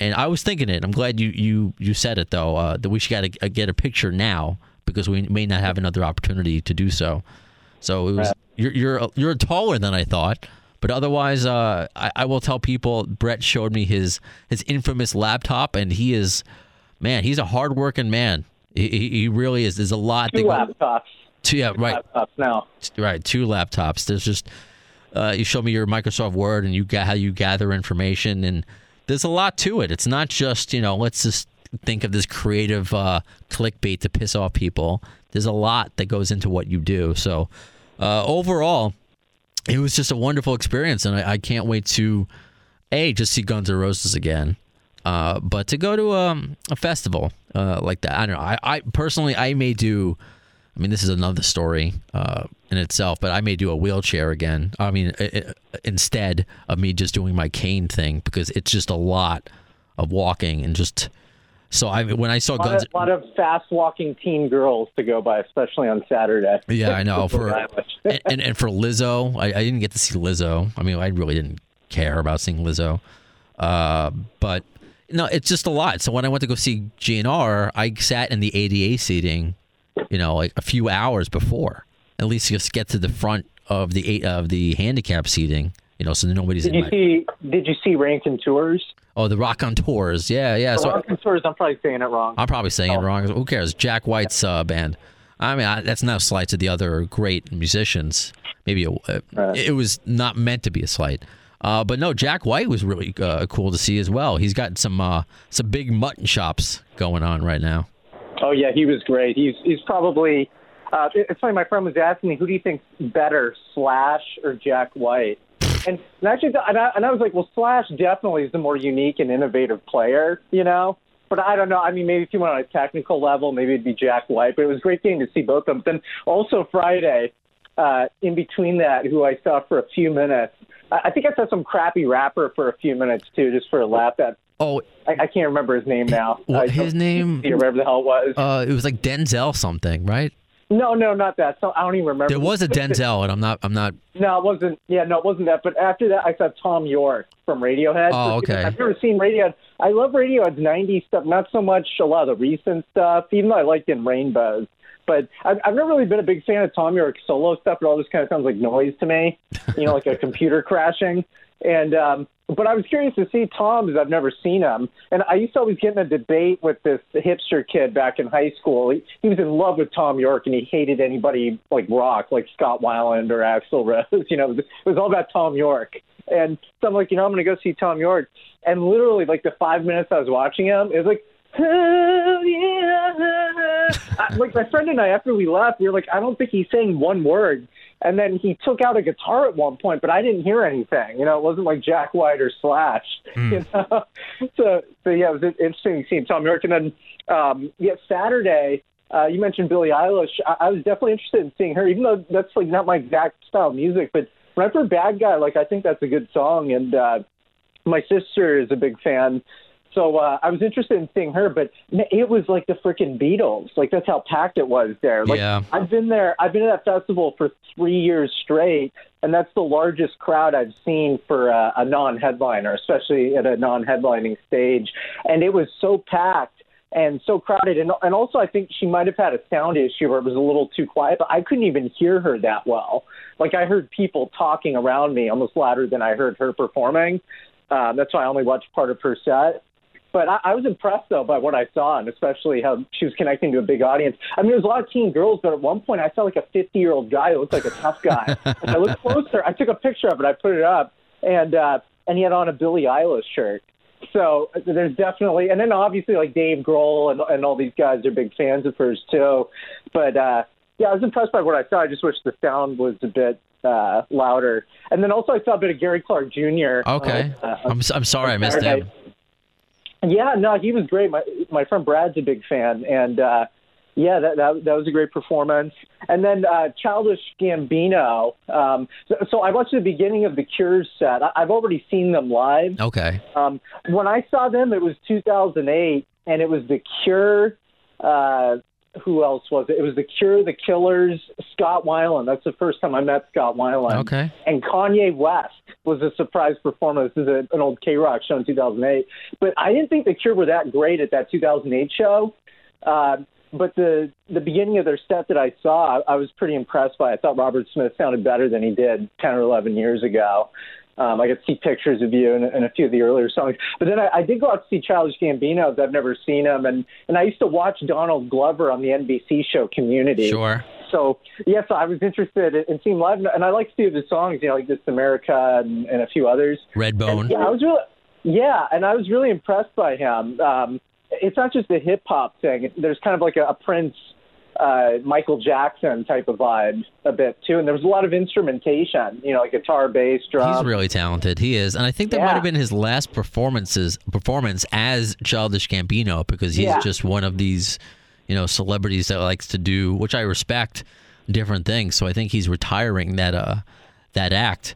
And I was thinking it. I'm glad you you you said it though. Uh, that we should got to get a picture now because we may not have another opportunity to do so. So it was you're you're you're taller than I thought. But otherwise, uh, I, I, will tell people. Brett showed me his his infamous laptop, and he is, man, he's a hardworking man. He, he really is. There's a lot. Two laptops. Two, yeah, two right. Laptops now. Right, two laptops. There's just uh, you show me your Microsoft Word, and you got how you gather information, and there's a lot to it. It's not just you know, let's just think of this creative uh, clickbait to piss off people. There's a lot that goes into what you do. So uh, overall it was just a wonderful experience, and I, I can't wait to a just see Guns N' Roses again, uh, but to go to um, a festival uh, like that. I don't know. I, I, personally, I may do. I mean, this is another story uh, in itself, but I may do a wheelchair again. I mean, it, instead of me just doing my cane thing because it's just a lot of walking and just so I when I saw a lot Guns, of, a lot of fast walking teen girls to go by, especially on Saturday. Yeah, I know. (laughs) For and, and, and for Lizzo, I, I, didn't get to see Lizzo. I mean, I really didn't care about seeing Lizzo, uh, but no, it's just a lot. So when I went to go see GNR, I sat in the ADA seating, you know, like a few hours before. At least just get to the front of the eight of the handicap seating, you know, so nobody's. Did you my... see? Did you see Raconteurs? Oh, the Raconteurs. Yeah, yeah. The so Tours. I'm probably saying it wrong. I'm probably saying oh. it wrong. Who cares? Jack White's uh, band. I mean, I, that's no slight to the other great musicians. Maybe a, uh, it was not meant to be a slight. Uh, but no, Jack White was really uh, cool to see as well. He's got some uh, some big mutton chops going on right now. Oh yeah, he was great. He's he's probably. Uh, it's funny. My friend was asking me, "Who do you think's better, Slash or Jack White?" And, and actually, and I, and I was like, well, Slash definitely is the more unique and innovative player, you know. But I don't know. I mean, maybe if you went on a technical level, maybe it'd be Jack White. But it was a great getting to see both of them. Then also Friday, uh, in between that, who I saw for a few minutes. I, I think I saw some crappy rapper for a few minutes too, just for a laugh. That Oh, I, I can't remember his name now. I his name. Remember the hell it was? Uh, it was like Denzel something, right? No, no, not that. So I don't even remember. There was a (laughs) Denzel, and I'm not. I'm not. No, it wasn't. Yeah, no, it wasn't that. But after that, I saw Thom Yorke from Radiohead. Oh, okay. I've never seen Radiohead. I love Radiohead's '90s stuff, not so much a lot of the recent stuff, even though I liked In Rainbows. But I've, I've never really been a big fan of Thom Yorke's solo stuff. It all just kind of sounds like noise to me, you know, like a (laughs) computer crashing. And um, but I was curious to see Thom because I've never seen him. And I used to always get in a debate with this hipster kid back in high school. He, he was in love with Thom Yorke and he hated anybody like rock, like Scott Weiland or Axl Rose. (laughs) You know, it was, it was all about Thom Yorke. And so I'm like, you know, I'm going to go see Thom Yorke. And literally, like the five minutes I was watching him, it was like, oh, yeah. (laughs) I, like my friend and I, after we left, we were like, I don't think he's saying one word. And then he took out a guitar at one point, but I didn't hear anything. You know, it wasn't like Jack White or Slash. (laughs) You know, so so yeah, it was an interesting seeing Thom Yorke. And then um, yeah, Saturday. Uh, you mentioned Billie Eilish. I, I was definitely interested in seeing her, even though that's like not my exact style of music. But Rent for Bad Guy, like I think that's a good song, and uh, my sister is a big fan. So uh, I was interested in seeing her, but it was like the freaking Beatles. Like that's how packed it was there. Like Yeah. I've been there. I've been at that festival for three years straight, and that's the largest crowd I've seen for a, a non-headliner, especially at a non-headlining stage. And it was so packed and so crowded. And, and also, I think she might have had a sound issue where it was a little too quiet, but I couldn't even hear her that well. Like I heard people talking around me almost louder than I heard her performing. Um, that's why I only watched part of her set. But I, I was impressed though by what I saw, and especially how she was connecting to a big audience. I mean, there was a lot of teen girls, but at one point I saw like a 50 year old guy who looked like a tough guy. (laughs) and I looked closer. I took a picture of it. I put it up, and uh, and he had on a Billie Eilish shirt. So uh, there's definitely, and then obviously like Dave Grohl and and all these guys are big fans of hers too. But uh, yeah, I was impressed by what I saw. I just wish the sound was a bit uh, louder. And then also I saw a bit of Gary Clark Jr. Okay. Uh, I'm. s- I'm sorry I missed Saturday. him. Yeah, no, he was great. My my friend Brad's a big fan, and uh, yeah, that, that that was a great performance. And then uh, Childish Gambino. Um, so, so I watched the beginning of the Cure's set. I, I've already seen them live. Okay. Um, when I saw them, it was 2008, and it was the Cure. Uh, who else was it? It was the Cure, the Killers, Scott Weiland. That's the first time I met Scott Weiland. Okay. And Kanye West was a surprise performance. This is a, an old KROQ show in 2008. But I didn't think the Cure were that great at that 2008 show. Uh, but the the beginning of their set that I saw, I, I was pretty impressed by. I thought Robert Smith sounded better than he did 10 or 11 years ago. Um, I could see pictures of you and, and a few of the earlier songs. But then I, I did go out to see Childish Gambino. I've never seen him, and and I used to watch Donald Glover on the NBC show Community. Sure. So yes, I was interested in, in seeing live, and I like a few of his songs, you know, like This America and, and a few others. Redbone. Yeah, I was really, yeah, and I was really impressed by him. Um, it's not just a hip hop thing. There's kind of like a, a Prince, uh, Michael Jackson type of vibe a bit too, and there was a lot of instrumentation. You know, like guitar, bass, drum. He's really talented. He is, and I think that Yeah. might have been his last performances performance as Childish Gambino because he's Yeah. just one of these, you know, celebrities that likes to do, which I respect, different things. So I think he's retiring that uh that act.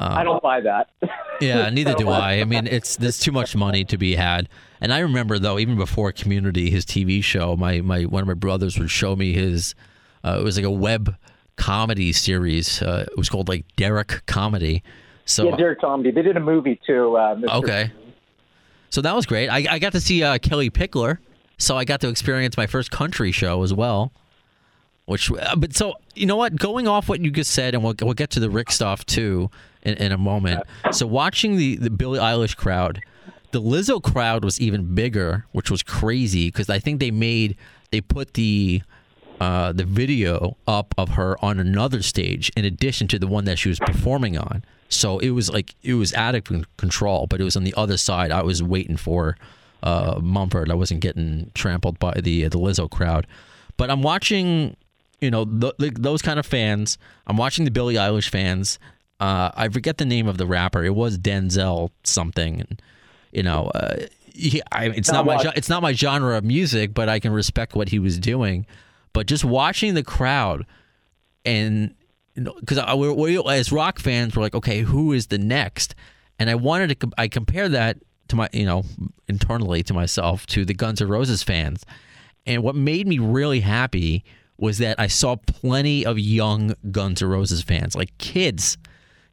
I don't buy that. (laughs) Yeah, neither do I. I mean, it's there's too much money to be had. And I remember though, even before Community, his TV show, my my one of my brothers would show me his. Uh, it was like a web comedy series. Uh, it was called like Derrick Comedy. So yeah, Derrick Comedy. They did a movie too. Uh. Okay. So that was great. I, I got to see uh, Kellie Pickler, so I got to experience my first country show as well. Which, uh, but so you know what? Going off what you just said, and we'll we'll get to the Rick stuff too in, in a moment. So watching the the Billie Eilish crowd, the Lizzo crowd was even bigger, which was crazy because I think they made they put the uh, the video up of her on another stage in addition to the one that she was performing on. So it was like it was out of control, but it was on the other side. I was waiting for uh, Mumford. I wasn't getting trampled by the the Lizzo crowd. But I'm watching, you know, th- th- those kind of fans. I'm watching the Billie Eilish fans. Uh, I forget the name of the rapper. It was Denzel something. And, you know, uh, he, I, it's not my it's not my genre of music, but I can respect what he was doing. But just watching the crowd and because I we, we, as rock fans we're like, okay, who is the next? And I wanted to I compare that to my you know internally to myself to the Guns N' Roses fans, and what made me really happy was that I saw plenty of young Guns N' Roses fans, like kids,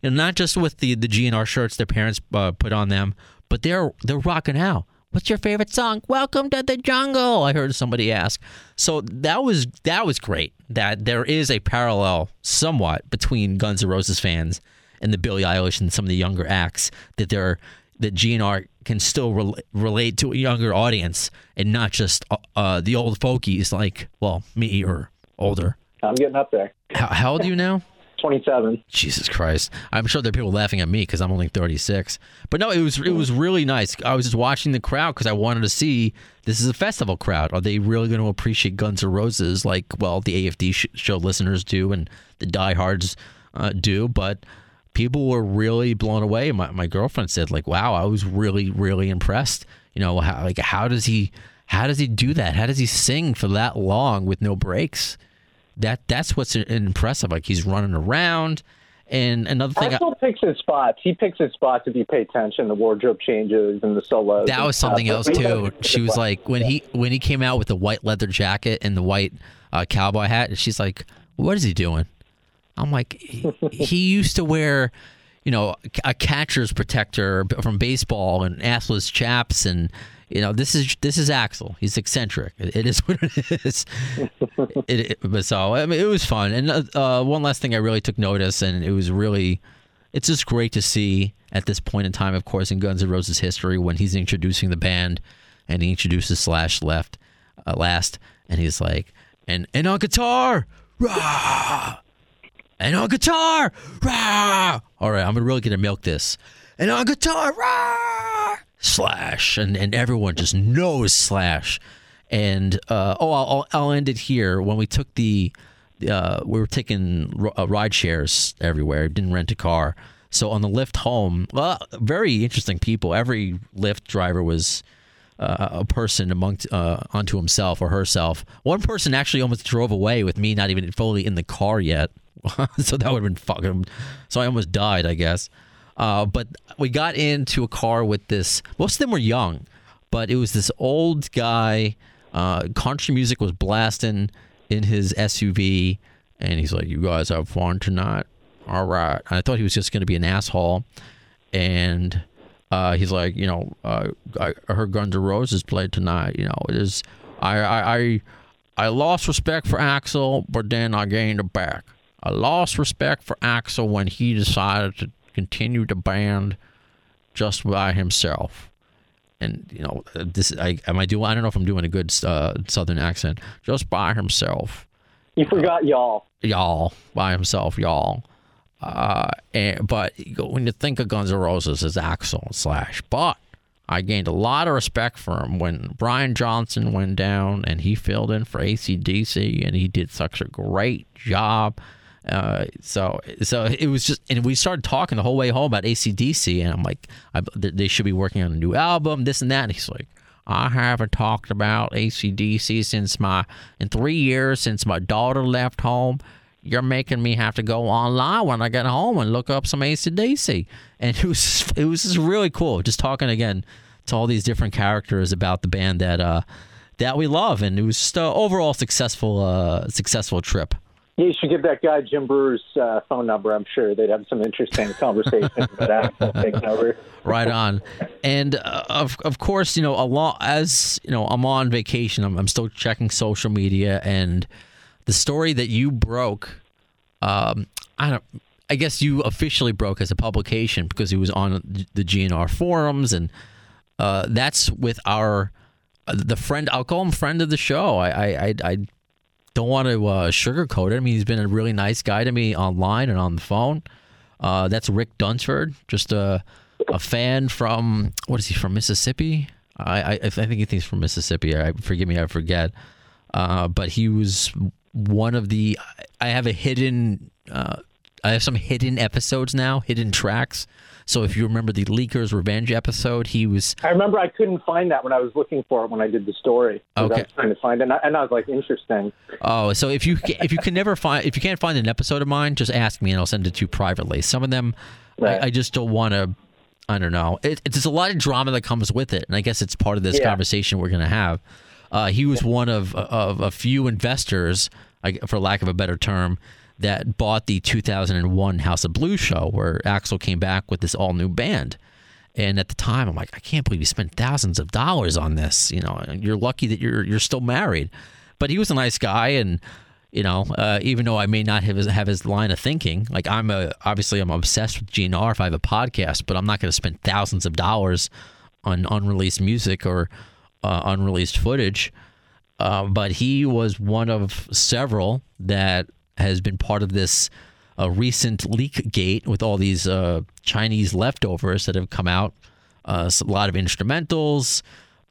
and not just with the the GNR shirts their parents uh, put on them, but they're they're rocking out. What's your favorite song? Welcome to the jungle. I heard somebody ask. So that was that was great. That there is a parallel, somewhat, between Guns N' Roses fans and the Billie Eilish and some of the younger acts. That they're that GNR can still rel- relate to a younger audience and not just uh, uh, the old folkies like well me or older. I'm getting up there. How, how old are you now? 27. Jesus Christ! I'm sure there are people laughing at me because I'm only 36. But no, it was it was really nice. I was just watching the crowd because I wanted to see this is a festival crowd. Are they really going to appreciate Guns N' Roses like well the AFD sh- show listeners do and the diehards uh, do? But people were really blown away. My my girlfriend said like, "Wow, I was really really impressed." You know, how like how does he how does he do that? How does he sing for that long with no breaks? That that's what's impressive. Like he's running around. And another thing, Axl picks his spots. He picks his spots if you pay attention. The wardrobe changes and the solos. that was something else too. (laughs) She was like when he when he came out with the white leather jacket and the white uh, cowboy hat, and she's like, "What is he doing?" I'm like, he, (laughs) he used to wear, you know, a catcher's protector from baseball and assless chaps, and you know, this is this is Axl. He's eccentric. It, it is (laughs) what it is. (laughs) it, it, but so I mean, it was fun. And uh, uh, one last thing I really took notice, and it was really, it's just great to see at this point in time, of course, in Guns N' Roses history, when he's introducing the band, and he introduces Slash left, uh, last, and he's like, and and on guitar, rah, and on guitar, rah. All right, I'm gonna really gonna milk this, and on guitar, rah, Slash, and and everyone just knows Slash. And uh, oh, I'll, I'll end it here. When we took the, uh, we were taking uh, ride shares everywhere. Didn't rent a car. So on the Lyft home, well, very interesting people. Every Lyft driver was uh, a person amongst uh, onto himself or herself. One person actually almost drove away with me not even fully in the car yet. (laughs) so that would have been fucking. So I almost died, I guess. Uh, but we got into a car with this. Most of them were young, but it was this old guy. Uh, country music was blasting in his SUV, and he's like, "You guys have fun tonight." All right. I thought he was just going to be an asshole, and uh, he's like, you know, uh, I I heard Guns N' Roses played tonight. You know, it is. I I I, I lost respect for Axl, but then I gained it back. I lost respect for Axl when he decided to continue the band just by himself. And you know, this I am I doing? I don't know if I'm doing a good uh, Southern accent. Just by himself You forgot y'all. y'all by himself, y'all. Uh, and, but when you think of Guns N' Roses as Axl Slash, but I gained a lot of respect for him when Brian Johnson went down and he filled in for AC/DC and he did such a great job. Uh, so so it was just, and we started talking the whole way home about AC/DC, and I'm like, I, they should be working on a new album, this and that. And he's like, I haven't talked about AC/DC since my in three years since my daughter left home. You're making me have to go online when I get home and look up some AC/DC. And it was (laughs) it was just really cool, just talking again to all these different characters about the band that uh that we love, and it was just a overall successful uh successful trip. You should give that guy Jim Breuer's uh, phone number. I'm sure they'd have some interesting conversations about (laughs) taking over. right on and uh, of of course you know along as you know i'm on vacation I'm, I'm still checking social media and the story that you broke um i don't i guess you officially broke as a publication because it was on the gnr forums and uh that's with our uh, the friend i'll call him friend of the show i i i, I don't want to uh, sugarcoat it. I mean, he's been a really nice guy to me online and on the phone. Uh, that's Rick Dunsford, just a a fan from what is he from Mississippi? I I, I think he thinks from Mississippi. I forgive me, I forget. Uh, but he was one of the. I have a hidden. Uh, I have some hidden episodes now, hidden tracks. So if you remember the Leakers Revenge episode, he was I remember I couldn't find that when I was looking for it when I did the story. Okay. I was trying to find it, and I, and I was like, interesting. Oh, so if you if you can never find if you can't find an episode of mine, just ask me and I'll send it to you privately. Some of them Right. I, I just don't want to. I don't know. It, it's just a lot of drama that comes with it, and I guess it's part of this Yeah. conversation we're going to have. Uh, he was one of of a few investors, I- for lack of a better term, that bought the 2001 House of Blues show, where Axl came back with this all new band. And at the time, I'm like, I can't believe you spent thousands of dollars on this. You know, you're lucky that you're you're still married. But he was a nice guy, and you know, uh, even though I may not have his, have his line of thinking, like I'm a obviously I'm obsessed with GNR if I have a podcast, but I'm not going to spend thousands of dollars on unreleased music or uh, unreleased footage. Uh, but he was one of several that has been part of this uh, recent leak gate with all these uh, Chinese leftovers that have come out. Uh, a lot of instrumentals,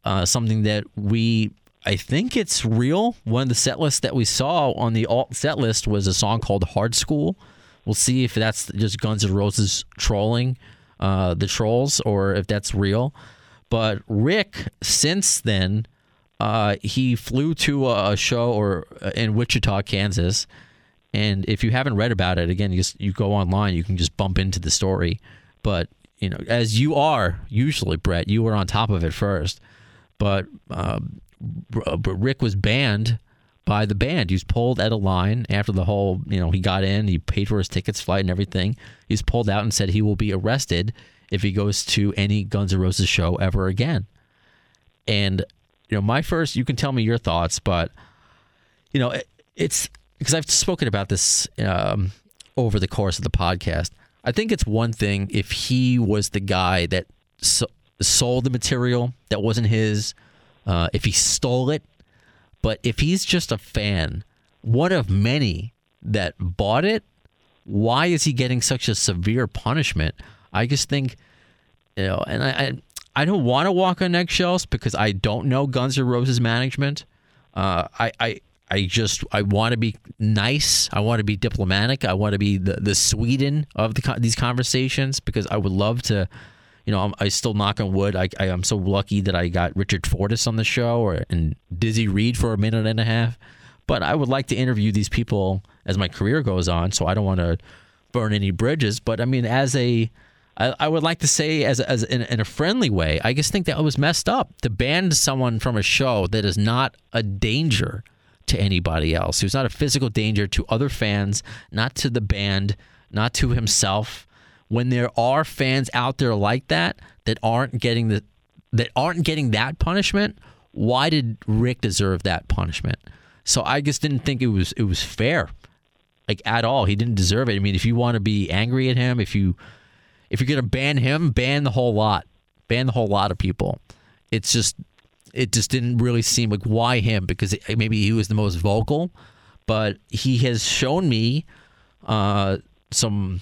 uh, something that we, I think it's real. One of the set lists that we saw on the alt set list was a song called Hard Skool. We'll see if that's just Guns N' Roses trolling uh, the trolls or if that's real. But Rick, since then, uh, he flew to a show or in Wichita, Kansas, and if you haven't read about it, again, you just, you go online, you can just bump into the story. But you know, as you are usually, Brett, you were on top of it first. But um, but Rick was banned by the band. He was pulled at a line after the whole, you know, he got in, he paid for his tickets, flight, and everything. He's pulled out and said he will be arrested if he goes to any Guns N' Roses show ever again. And you know, my first, you can tell me your thoughts, but you know, it, it's because I've spoken about this um, over the course of the podcast. I think it's one thing if he was the guy that so- sold the material that wasn't his, uh, if he stole it, but if he's just a fan, one of many that bought it, why is he getting such a severe punishment? I just think, you know, and I, I, I don't want to walk on eggshells because I don't know Guns N' Roses management. Uh, I, I, I just I want to be nice. I want to be diplomatic. I want to be the, the Sweden of the, these conversations because I would love to. You know, I'm, I still knock on wood. I, I am so lucky that I got Richard Fortus on the show or and Dizzy Reed for a minute and a half. But I would like to interview these people as my career goes on. So I don't want to burn any bridges. But I mean, as a I, I would like to say, as, as in, in a friendly way, I just think that it was messed up to ban someone from a show that is not a danger to anybody else, who's not a physical danger to other fans, not to the band, not to himself. When there are fans out there like that that aren't getting the that aren't getting that punishment, why did Rick deserve that punishment? So I just didn't think it was it was fair, like at all. He didn't deserve it. I mean, if you want to be angry at him, if you if you're gonna ban him, ban the whole lot, ban the whole lot of people. It's just it just didn't really seem like why him because it, maybe he was the most vocal, but he has shown me uh, some.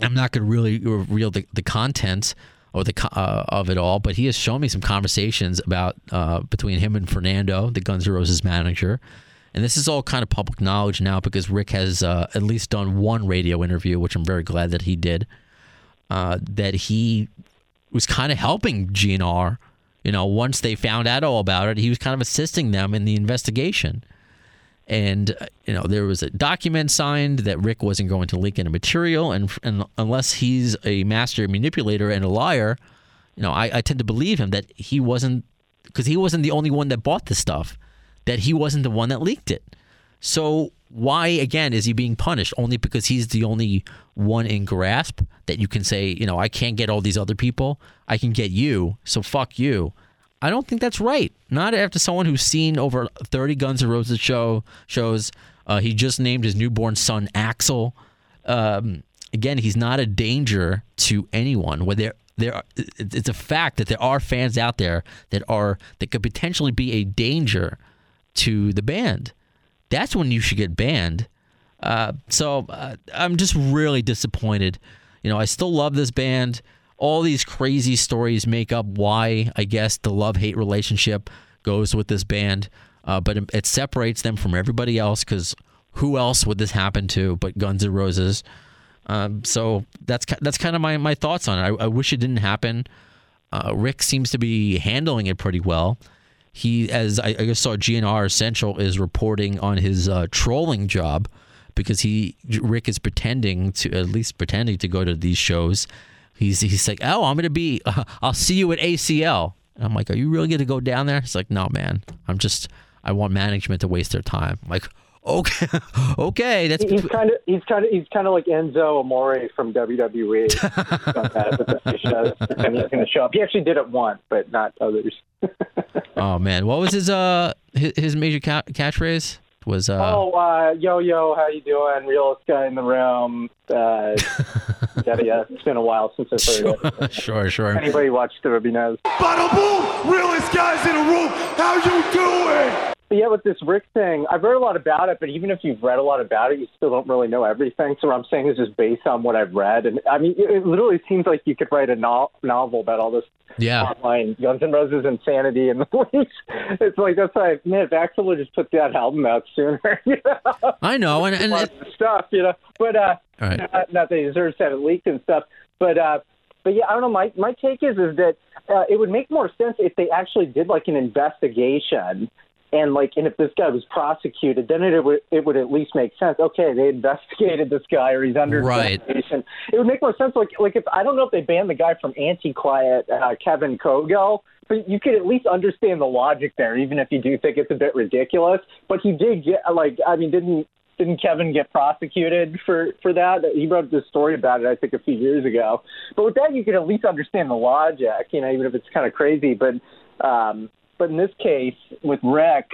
I'm not going to really reveal the, the content or the uh, of it all, but he has shown me some conversations about uh, between him and Fernando, the Guns N' Roses manager, and this is all kind of public knowledge now because Rick has uh, at least done one radio interview, which I'm very glad that he did. Uh, that he was kind of helping GNR. You know, once they found out all about it, he was kind of assisting them in the investigation. And uh, you know, there was a document signed that Rick wasn't going to leak any material, and, and unless he's a master manipulator and a liar, you know, I, I tend to believe him that he wasn't because he wasn't the only one that bought the stuff, that he wasn't the one that leaked it. So why again is he being punished only because he's the only one in grasp that you can say, you know, I can't get all these other people, I can get you, so fuck you. I don't think that's right. Not after someone who's seen over 30 Guns N' Roses show shows. Uh, he just named his newborn son Axel. Um, again, he's not a danger to anyone. Where there, there, it's a fact that there are fans out there that are that could potentially be a danger to the band. That's when you should get banned. Uh, so uh, I'm just really disappointed. You know, I still love this band all these crazy stories make up why I guess the love hate relationship goes with this band, uh, but it, it separates them from everybody else because who else would this happen to but Guns N' Roses? Um, so that's that's kind of my, my thoughts on it. I, I wish it didn't happen. Uh, Rick seems to be handling it pretty well. He, as I, I saw, GNR Central is reporting on his uh, trolling job because he Rick is pretending to at least pretending to go to these shows He's he's like, oh, I'm gonna be. Uh, (laughs) I'll see you at ACL. And I'm like, are you really gonna go down there? He's like, no, man. I'm just. I want management to waste their time. I'm like, okay, (laughs) okay, that's He's kind of he's kind of he's kind of like Enzo Amore from WWE. (laughs) and he's going to show up. He actually did it once, but not others. (laughs) oh man, what was his uh his, his major ca- catchphrase? Was uh oh uh, yo yo, how you doing? Realest guy in the room. Uh, yeah, yeah. It's been a while since I've heard it. sure, sure. Anybody watched the Ruby knows. Bada boom! Realest guys in the room. How you doing? But yeah, with this Rick thing, I've read a lot about it, but even if you've read a lot about it, you still don't really know everything. So what I'm saying is just based on what I've read. And I mean, it, it literally seems like you could write a no- novel about all this Yeah. online Guns N' Roses insanity and the (laughs) police. It's like that's like man, if Axl would just put that album out sooner, (laughs) you know, I know, and, and it, stuff, you know. But uh, right. not, not that he deserves to have it leaked and stuff, but uh, but yeah, I don't know. My my take is is that uh, it would make more sense if they actually did like an investigation. And like, and if this guy was prosecuted, then it would it would at least make sense. Okay, they investigated this guy, or he's under Right. investigation. It would make more sense. Like, like if I don't know if they banned the guy from Antiquiet, uh, Kevin Cogill, but you could at least understand the logic there, even if you do think it's a bit ridiculous. But he did get like, I mean, didn't didn't Kevin get prosecuted for for that? He wrote this story about it, I think, a few years ago. But with that, you could at least understand the logic, you know, even if it's kind of crazy. But um, but in this case, with Rick,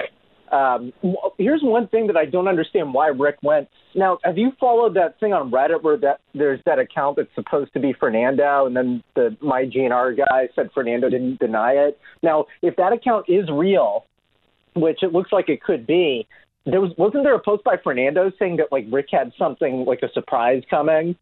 um, here's one thing that I don't understand why Rick went. Now, have you followed that thing on Reddit where that there's that account that's supposed to be Fernando, and then the my GNR guy said Fernando didn't deny it. Now, if that account is real, which it looks like it could be, there was wasn't there a post by Fernando saying that like Rick had something like a surprise coming?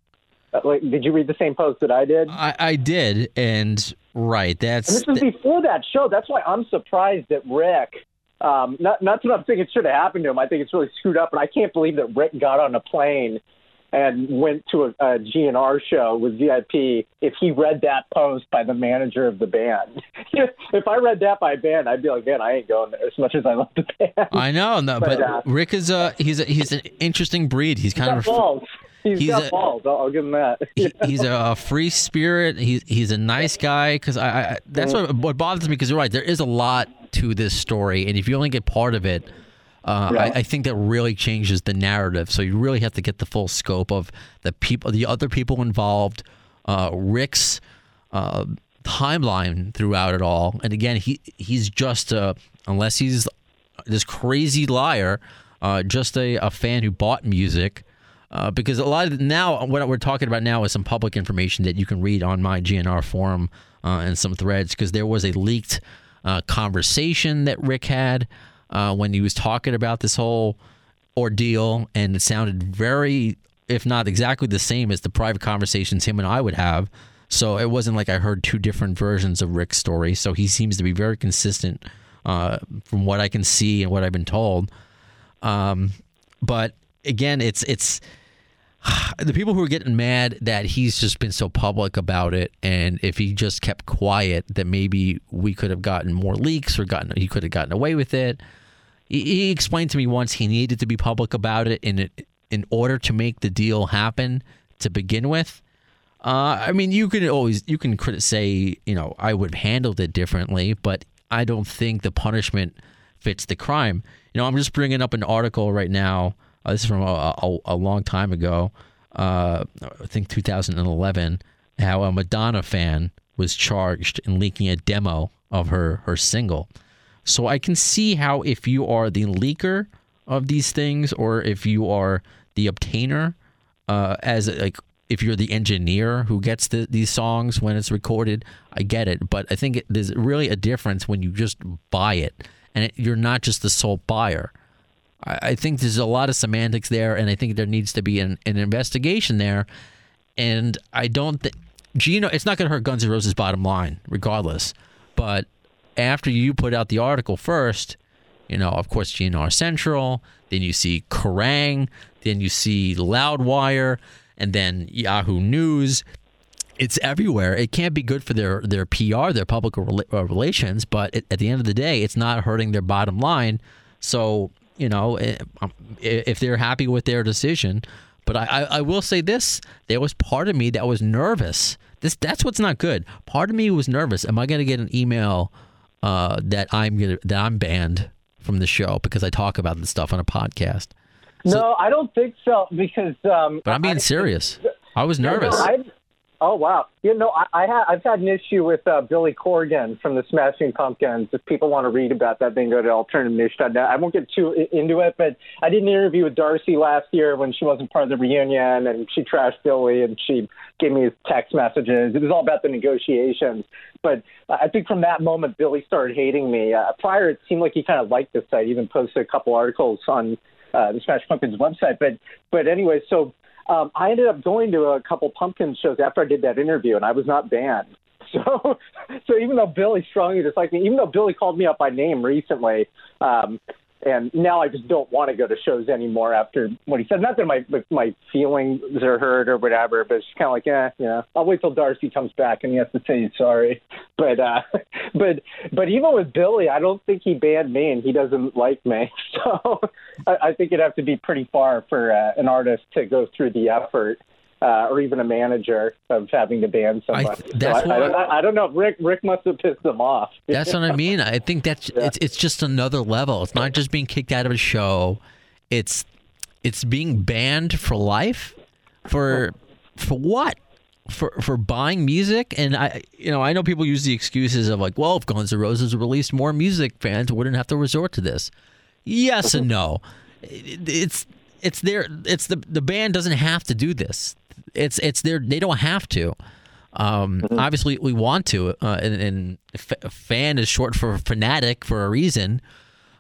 Uh, Like, did you read the same post that I did? I, I did, and right, And that's this was before that show. That's why I'm surprised that Rick. Um, not not that I'm thinking it should have happened to him. I think it's really screwed up, and I can't believe that Rick got on a plane and went to a, a GNR show with VIP. If he read that post by the manager of the band, (laughs) if I read that by band, I'd be like, man, I ain't going there as much as I love the band. I know, no, but, But, uh, Rick is a he's a he's an interesting breed. He's He's kind got of. He's he's got a- balls. I'll, I'll give him that. he, (laughs) he's a free spirit. He's he's a nice guy. Because I, I that's what what bothers me. Because you're right, there is a lot to this story, and if you only get part of it, uh, I, I think that really changes the narrative. So you really have to get the full scope of the people, the other people involved, uh, Rick's uh, timeline throughout it all. And again, he he's just a unless he's this crazy liar, uh, just a, a fan who bought music. Uh, because a lot of now, what we're talking about now is some public information that you can read on my GNR forum uh, and some threads. Because there was a leaked uh, conversation that Rick had uh, when he was talking about this whole ordeal, and it sounded very, if not exactly the same as the private conversations him and I would have. So it wasn't like I heard two different versions of Rick's story. So he seems to be very consistent uh, from what I can see and what I've been told. Um, but again, it's it's (sighs) the people who are getting mad that he's just been so public about it, and if he just kept quiet, that maybe we could have gotten more leaks or gotten he could have gotten away with it. He, he explained to me once he needed to be public about it in in order to make the deal happen to begin with. Uh, I mean, you can always you can say you know I would have handled it differently, but I don't think the punishment fits the crime. You know, I'm just bringing up an article right now. Uh, this is from a, a, a long time ago. Uh, I think 2011. How a Madonna fan was charged in leaking a demo of her her single. So I can see how if you are the leaker of these things, or if you are the obtainer, uh, as like if you're the engineer who gets the, these songs when it's recorded, I get it. But I think it, there's really a difference when you just buy it and it, you're not just the sole buyer. I, I think there's a lot of semantics there, and I think there needs to be an, an investigation there. And I don't think Gino. It's not going to hurt Guns N' Roses' bottom line, regardless. But after you put out the article first, you know, of course, GNR Central. Then you see Kerrang. Then you see Loudwire, and then Yahoo News. It's everywhere. It can't be good for their their PR, their public uh, relations. But at the end of the day, it's not hurting their bottom line. So you know, eh, um, if they're happy with their decision. But I, I, will say this: there was part of me that was nervous This that's what's not good. Part of me was nervous. Am I going to get an email uh, that I'm gonna that I'm banned from the show because I talk about this stuff on a podcast? no, I don't think so because. Um, But I'm being I- serious. I was No, no, nervous. I- oh wow! You know, I, I ha- I've had an issue with uh, Billy Corgan from the Smashing Pumpkins. If people want to read about that, they can go to alternativenation.net. I won't get too into it, but I did an interview with Darcy last year when she wasn't part of the reunion, and she trashed Billy, and she gave me his text messages. It was all about the negotiations. But I think from that moment, Billy started hating me. Uh, prior, it seemed like he kind of liked the site. He even posted a couple articles on uh, the Smash Pumpkins website. But but anyway, so um, I ended up going to a couple pumpkin shows after I did that interview, and I was not banned. (laughs) So so even though Billy strongly disliked me, even though Billy called me up by name recently. Um, and now I just don't want to go to shows anymore after what he said. Not that my my feelings are hurt or whatever, but it's kind of like, eh, you know, I'll wait till Darcy comes back and he has to say he's sorry. (laughs) But uh, (laughs) but but even with Billy, I don't think he banned me, and he doesn't like me. (laughs) So I, I think it'd have to be pretty far for uh, an artist to go through the effort. Uh, or even a manager of having to ban I- somebody. So that's I, I, why- don't, I don't know. Rick Rick must have pissed them off. (laughs) That's what I mean. I think that's it's it's just another level. It's not just being kicked out of a show. It's it's being banned for life. For for what? For for buying music and I you know I know people use the excuses of like well if Guns N' Roses released more music fans wouldn't have to resort to this. Yes and no. It- It's it's their it's the the band doesn't have to do this. It's it's their they don't have to. Um, Obviously, we want to, uh, and, and f- fan is short for fanatic for a reason.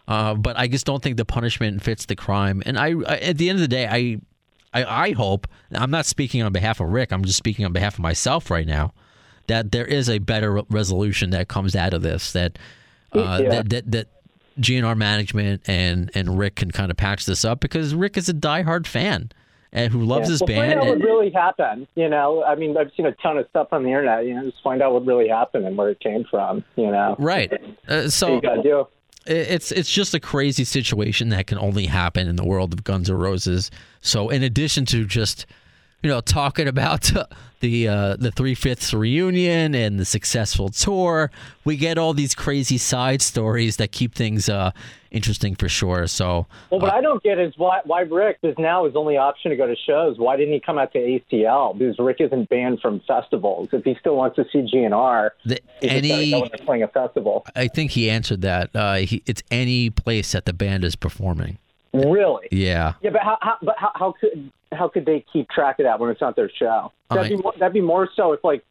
Uh, but I just don't think the punishment fits the crime. And I, I at the end of the day, I, I, I hope I'm not speaking on behalf of Rick. I'm just speaking on behalf of myself right now. That there is a better resolution that comes out of this. That uh, Yeah. that that that GNR management and and Rick can kind of patch this up because Rick is a diehard fan and who loves his well, band. Find out and- what really happened. You know, I mean, I've seen a ton of stuff on the internet. You know, just find out what really happened and where it came from. You know, right. Uh, so you do. it's it's just a crazy situation that can only happen in the world of Guns N' Roses. So in addition to just you know talking about (laughs) the uh, the three fifths reunion and the successful tour, we get all these crazy side stories that keep things uh, interesting for sure. So Well, what I don't get is why why Rick is now his only option to go to shows. Why didn't he come out to ACL? Because Rick isn't banned from festivals. If he still wants to see GNR, the, he's just gotta any go playing a festival. I think he answered that. Uh, he, it's any place that the band is performing. Really? Yeah. Yeah, but how, how but how, how could how could they keep track of that when it's not their show? That'd I- be more, that'd be more so if like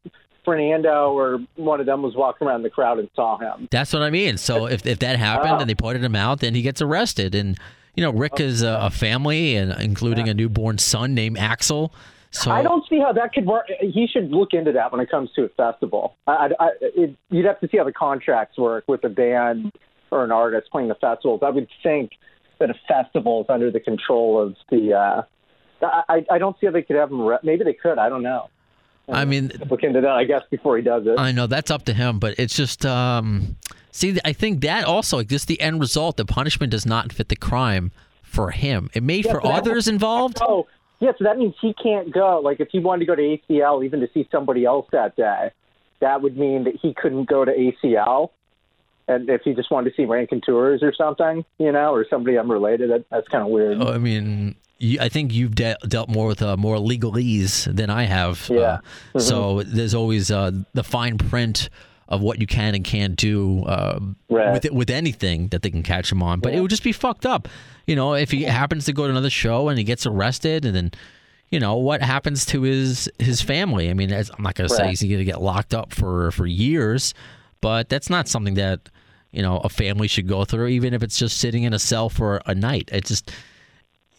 Fernando or one of them was walking around the crowd and saw him. That's what I mean. So if, if that happened oh. and they pointed him out, then he gets arrested. And you know, Rick is a, a family and including a newborn son named Axel. So I don't see how that could work. He should look into that when it comes to a festival. I, I, I, it, you'd have to see how the contracts work with a band or an artist playing the festivals. I would think that a festival is under the control of the. Uh, I, I- don't see how they could have him. Re- Maybe they could. I don't know. I mean, Look into that, I guess, before he does it. I know that's up to him, but it's just um, see. I think that also just the end result. The punishment does not fit the crime for him. It may for but that- others involved. Oh, yeah. So that means he can't go. Like, if he wanted to go to ACL, even to see somebody else that day, that would mean that he couldn't go to ACL. And if he just wanted to see Raconteurs or something, you know, or somebody unrelated, that, that's kind of weird. I mean, you, I think you've de- dealt more with uh, more legalese than I have. Yeah. Uh, So there's always uh, the fine print of what you can and can't do uh, Right. with it, with anything that they can catch him on. But it would just be fucked up, you know, if he happens to go to another show and he gets arrested, and then. You know what happens to his his family? I mean, I'm not going to say he's going to get locked up for for years, but that's not something that you know a family should go through, even if it's just sitting in a cell for a night. It's just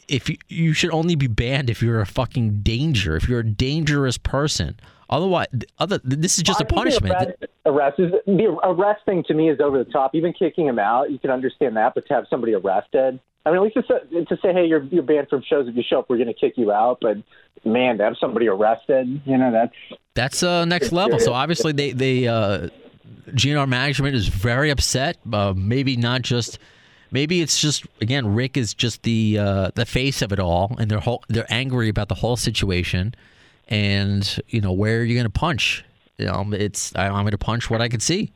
if you, you should only be banned if you're a fucking danger, if you're a dangerous person. Otherwise, other this is just a think the punishment. Arrest, arrest is, the arrest thing to me is over the top. Even kicking him out, you can understand that, but to have somebody arrested, I mean, at least to say, to say hey, you're you're banned from shows. If you show up, we're going to kick you out. But man, to have somebody arrested, you know, that's That's uh, next level. So obviously, they they uh, GNR management is very upset. Uh, maybe not just. Maybe it's just again, Rick is just the uh, the face of it all, and they're whole, they're angry about the whole situation, and you know where are you going to punch? You know, it's I, I'm going to punch what I can see,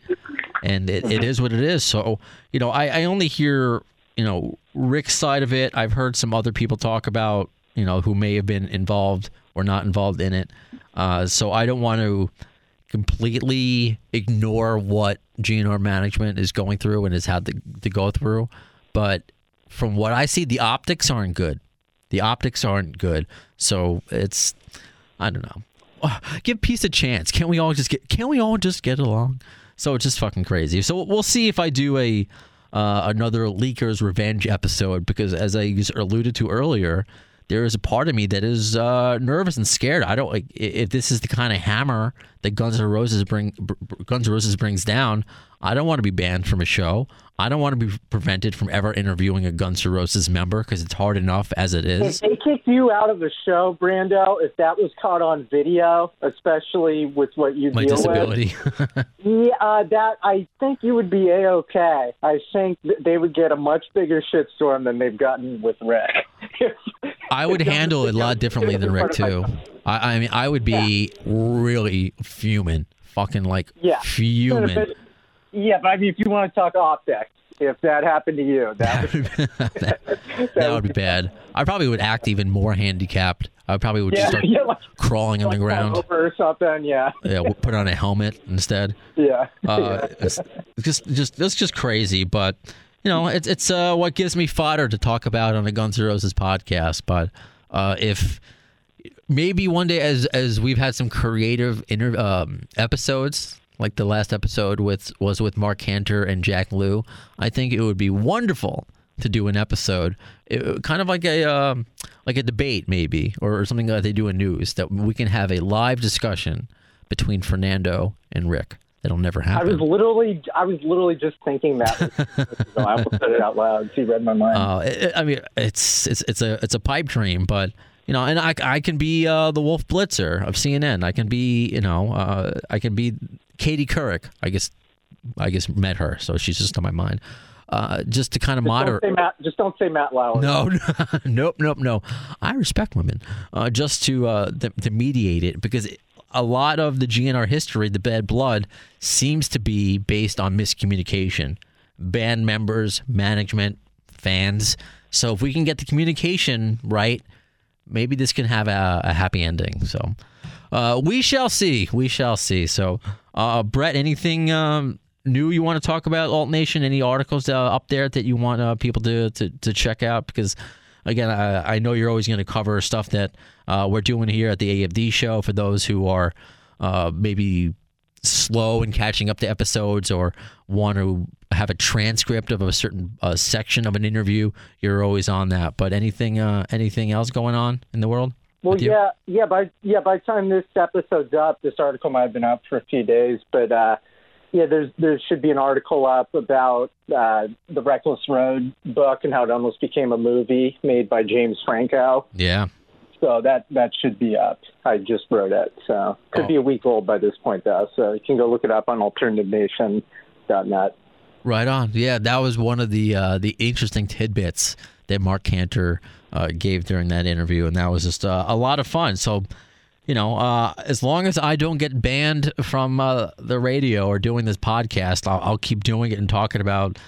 and it, it is what it is. So you know, I, I only hear you know Rick's side of it. I've heard some other people talk about you know who may have been involved or not involved in it. Uh, so I don't want to completely ignore what GNR management is going through and has had to, to go through. But from what I see, the optics aren't good. The optics aren't good. So it's, I don't know. Give peace a chance. Can't we all just get? Can't we all just get along? So it's just fucking crazy. So we'll see if I do a uh, another leakers revenge episode because as I alluded to earlier, there is a part of me that is uh, nervous and scared. I don't like if this is the kind of hammer that Guns N' Roses bring br- br- Guns N' Roses brings down. I don't want to be banned from a show. I don't want to be prevented from ever interviewing a Guns N' Roses member because it's hard enough as it is. If they kicked you out of the show, Brando, if that was caught on video, especially with what you My deal disability. with, (laughs) yeah, uh, that I think you would be a okay. I think they would get a much bigger shitstorm than they've gotten with Rick. (laughs) I would handle it a lot differently than Rick too. I, I mean, I would be really fuming, fucking like Yeah. fuming. But- yeah, but I mean, if you want to talk optics, if that happened to you, that would, (laughs) (laughs) that, that would be bad. I probably would act even more handicapped. I probably would just yeah, (laughs) start yeah, like, crawling on the ground. or something. Yeah, Yeah, we'll put on a helmet instead. yeah. Uh, it's it's just just that's just crazy, but you know, it's it's uh, what gives me fodder to talk about on the Guns N' Roses podcast. But uh, if maybe one day, as as we've had some creative inter- um, episodes, like the last episode with was with Marc Canter and Jack Lue, I think it would be wonderful to do an episode, it- kind of like a um, like a debate maybe, or something that they do in news that we can have a live discussion between Fernando and Rick. That'll never happen. I was literally, I was literally just thinking that. (laughs) so I almost said it out loud. She read my mind. Uh, it, I mean, it's it's it's a it's a pipe dream, but you know, and I, I can be uh, the Wolf Blitzer of CNN. I can be you know uh, I can be Katie Couric. I guess I guess met her, so she's just on my mind. Uh, just to kind of Just moderate. don't Matt. Just don't say Matt Lauer. (laughs) No, nope, nope, no. I respect women. Uh, just to, uh, to to mediate it because a lot of the GNR history, the bad blood, seems to be based on miscommunication. Band members, management, fans. So if we can get the communication right, maybe this can have a, a happy ending. So uh, we shall see. We shall see. So, uh, Brett, anything um, new you want to talk about Alt Nation? Any articles uh, up there that you want uh, people to, to, to check out? Because, again, I, I know you're always going to cover stuff that uh, we're doing here at the AFD show for those who are uh, maybe slow in catching up to episodes or want to have a transcript of a certain uh, section of an interview. You're always on that. But anything uh, anything else going on in the world? Well, yeah, yeah. By yeah, by the time this episode's up, this article might have been up for a few days, but uh, yeah, there's there should be an article up about uh, the Reckless Road book and how it almost became a movie made by James Franco. Yeah. So that that should be up. I just wrote it, so could Oh. be a week old by this point, though. So you can go look it up on alternativenation.net. Right on. Yeah, that was one of the uh, the interesting tidbits that Marc Canter uh, gave during that interview, and that was just uh, a lot of fun. So, you know, uh, as long as I don't get banned from uh, the radio or doing this podcast, I'll, I'll keep doing it and talking about,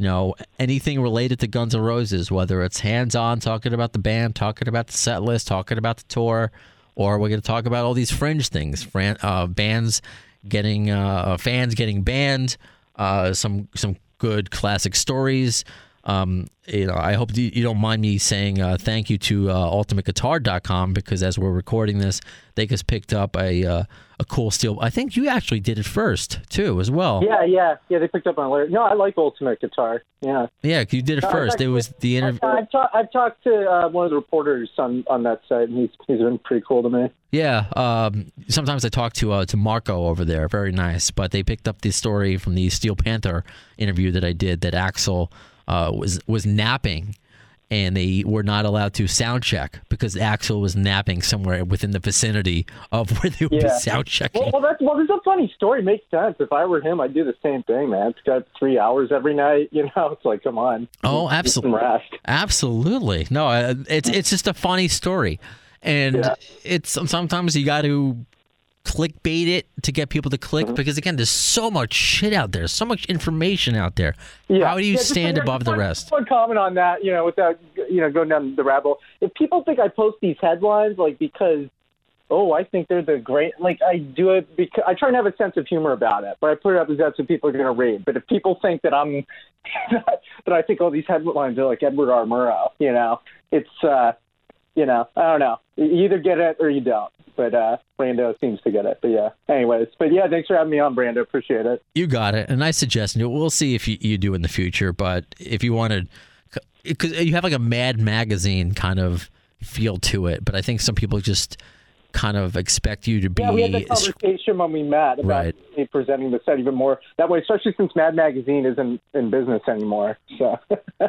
you know, anything related to Guns N' Roses, whether it's hands on, talking about the band, talking about the set list, talking about the tour, or we're going to talk about all these fringe things, fran- uh, bands getting uh, fans getting banned, uh, some some good classic stories. Um, you know, I hope you you don't mind me saying uh, thank you to uh, UltimateGuitar.com because as we're recording this, they just picked up a uh, a cool steel. I think you actually did it first too, as well. Yeah, yeah, yeah. They picked up on later. No, I like Ultimate Guitar. Yeah. Yeah, you did it No, first. It was the interview. I, I've, ta- I've talked to uh, one of the reporters on, on that site, and he's he's been pretty cool to me. Yeah, um, sometimes I talk to uh, to Marco over there. Very nice. But they picked up the story from the Steel Panther interview that I did that Axl uh, was was napping, and they were not allowed to sound check because Axl was napping somewhere within the vicinity of (laughs) where they would be Yeah. sound checking. Well, well, that's well. It's a funny story. Makes sense. If I were him, I'd do the same thing, man. It's got three hours every night. (laughs) You know, it's like, come on. Oh, absolutely. Absolutely. No, uh, it's it's just a funny story. and Yeah. it's sometimes you got to clickbait it to get people to click Mm-hmm. because again, there's so much shit out there, so much information out there. Yeah. How do you Yeah, stand one- above the one- rest? One comment on that, you know, without you know going down the rabbit hole. If people think I post these headlines like because, oh, I think they're the great, like I do it because I try and have a sense of humor about it, but I put it up as that's what people are going to read. But if people think that I'm (laughs) that I think all these headlines are like Edward R. Murrow, you know, it's uh, you know, I don't know. You either get it or you don't. But uh, Brando seems to get it. But yeah, anyways. But yeah, thanks for having me on, Brando. Appreciate it. You got it. A nice suggestion. We'll see if you, you do in the future, but if you wanted, because you have like a Mad Magazine kind of feel to it, but I think some people just kind of expect you to be. Yeah, we had that conversation when we met about Right. me presenting the set even more that way, especially since Mad Magazine isn't in business anymore. So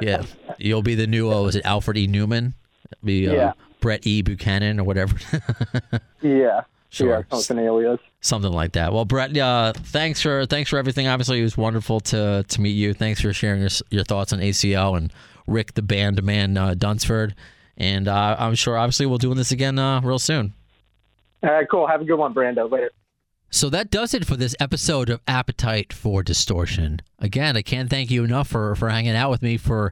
yeah, (laughs) you'll be the new. Oh, is it Alfred E. Neuman? Be uh, Yeah. Brett E. Buchanan or whatever. (laughs) yeah, Sure. yeah, something alias. something like that. Well, Brett, uh, thanks for thanks for everything. Obviously, it was wonderful to to meet you. Thanks for sharing your your thoughts on ACL and Rick, the band man uh, Dunsford. And uh, I'm sure, obviously, we'll doing this again uh, real soon. All right, cool. Have a good one, Brando. Later. So that does it for this episode of Appetite for Distortion. Again, I can't thank you enough for, for hanging out with me for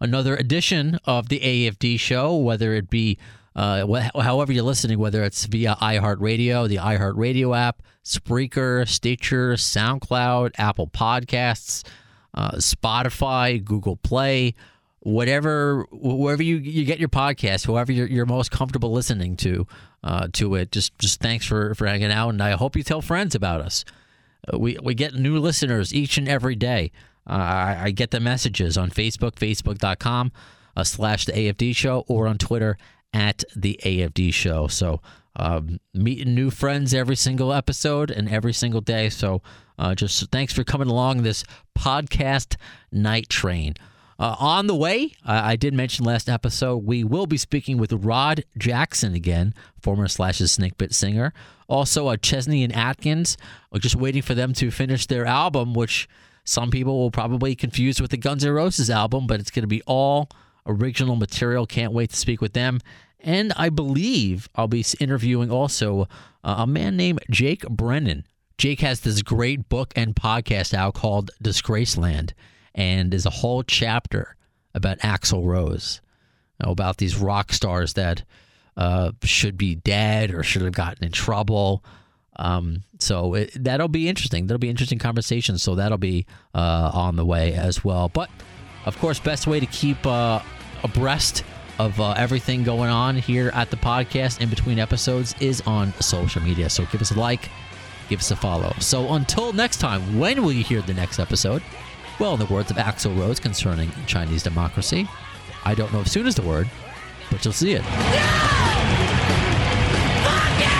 another edition of the AFD show, whether it be uh, wh- however you're listening, whether it's via iHeartRadio, the iHeartRadio app, Spreaker, Stitcher, SoundCloud, Apple Podcasts, uh, Spotify, Google Play, whatever, wherever you, you get your podcast, whoever you're, you're most comfortable listening to, uh, to it. Just just thanks for, for hanging out, and I hope you tell friends about us. Uh, we we get new listeners each and every day. Uh, I, I get the messages on Facebook, facebook.com uh, slash the AFD show, or on Twitter at the AFD show. So um, meeting new friends every single episode and every single day. So uh, just thanks for coming along this podcast night train. Uh, on the way, I I did mention last episode, we will be speaking with Rod Jackson again, former Slash's Snakepit singer. Also, uh, Chesney and Atkins. We're just waiting for them to finish their album, which some people will probably confuse with the Guns N' Roses album, but it's going to be all original material. Can't wait to speak with them. And I believe I'll be interviewing also uh, a man named Jake Brennan. Jake has this great book and podcast out called Disgraceland, and there's a whole chapter about Axl Rose, about these rock stars that uh, should be dead or should have gotten in trouble. Um, so it, that'll be interesting. That'll be interesting conversation. So that'll be uh, on the way as well. But of course, best way to keep uh, abreast of uh, everything going on here at the podcast in between episodes is on social media. So give us a like, give us a follow. So until next time, when will you hear the next episode? Well, in the words of Axl Rose concerning Chinese democracy, I don't know if soon is the word, but you'll see it. Thanks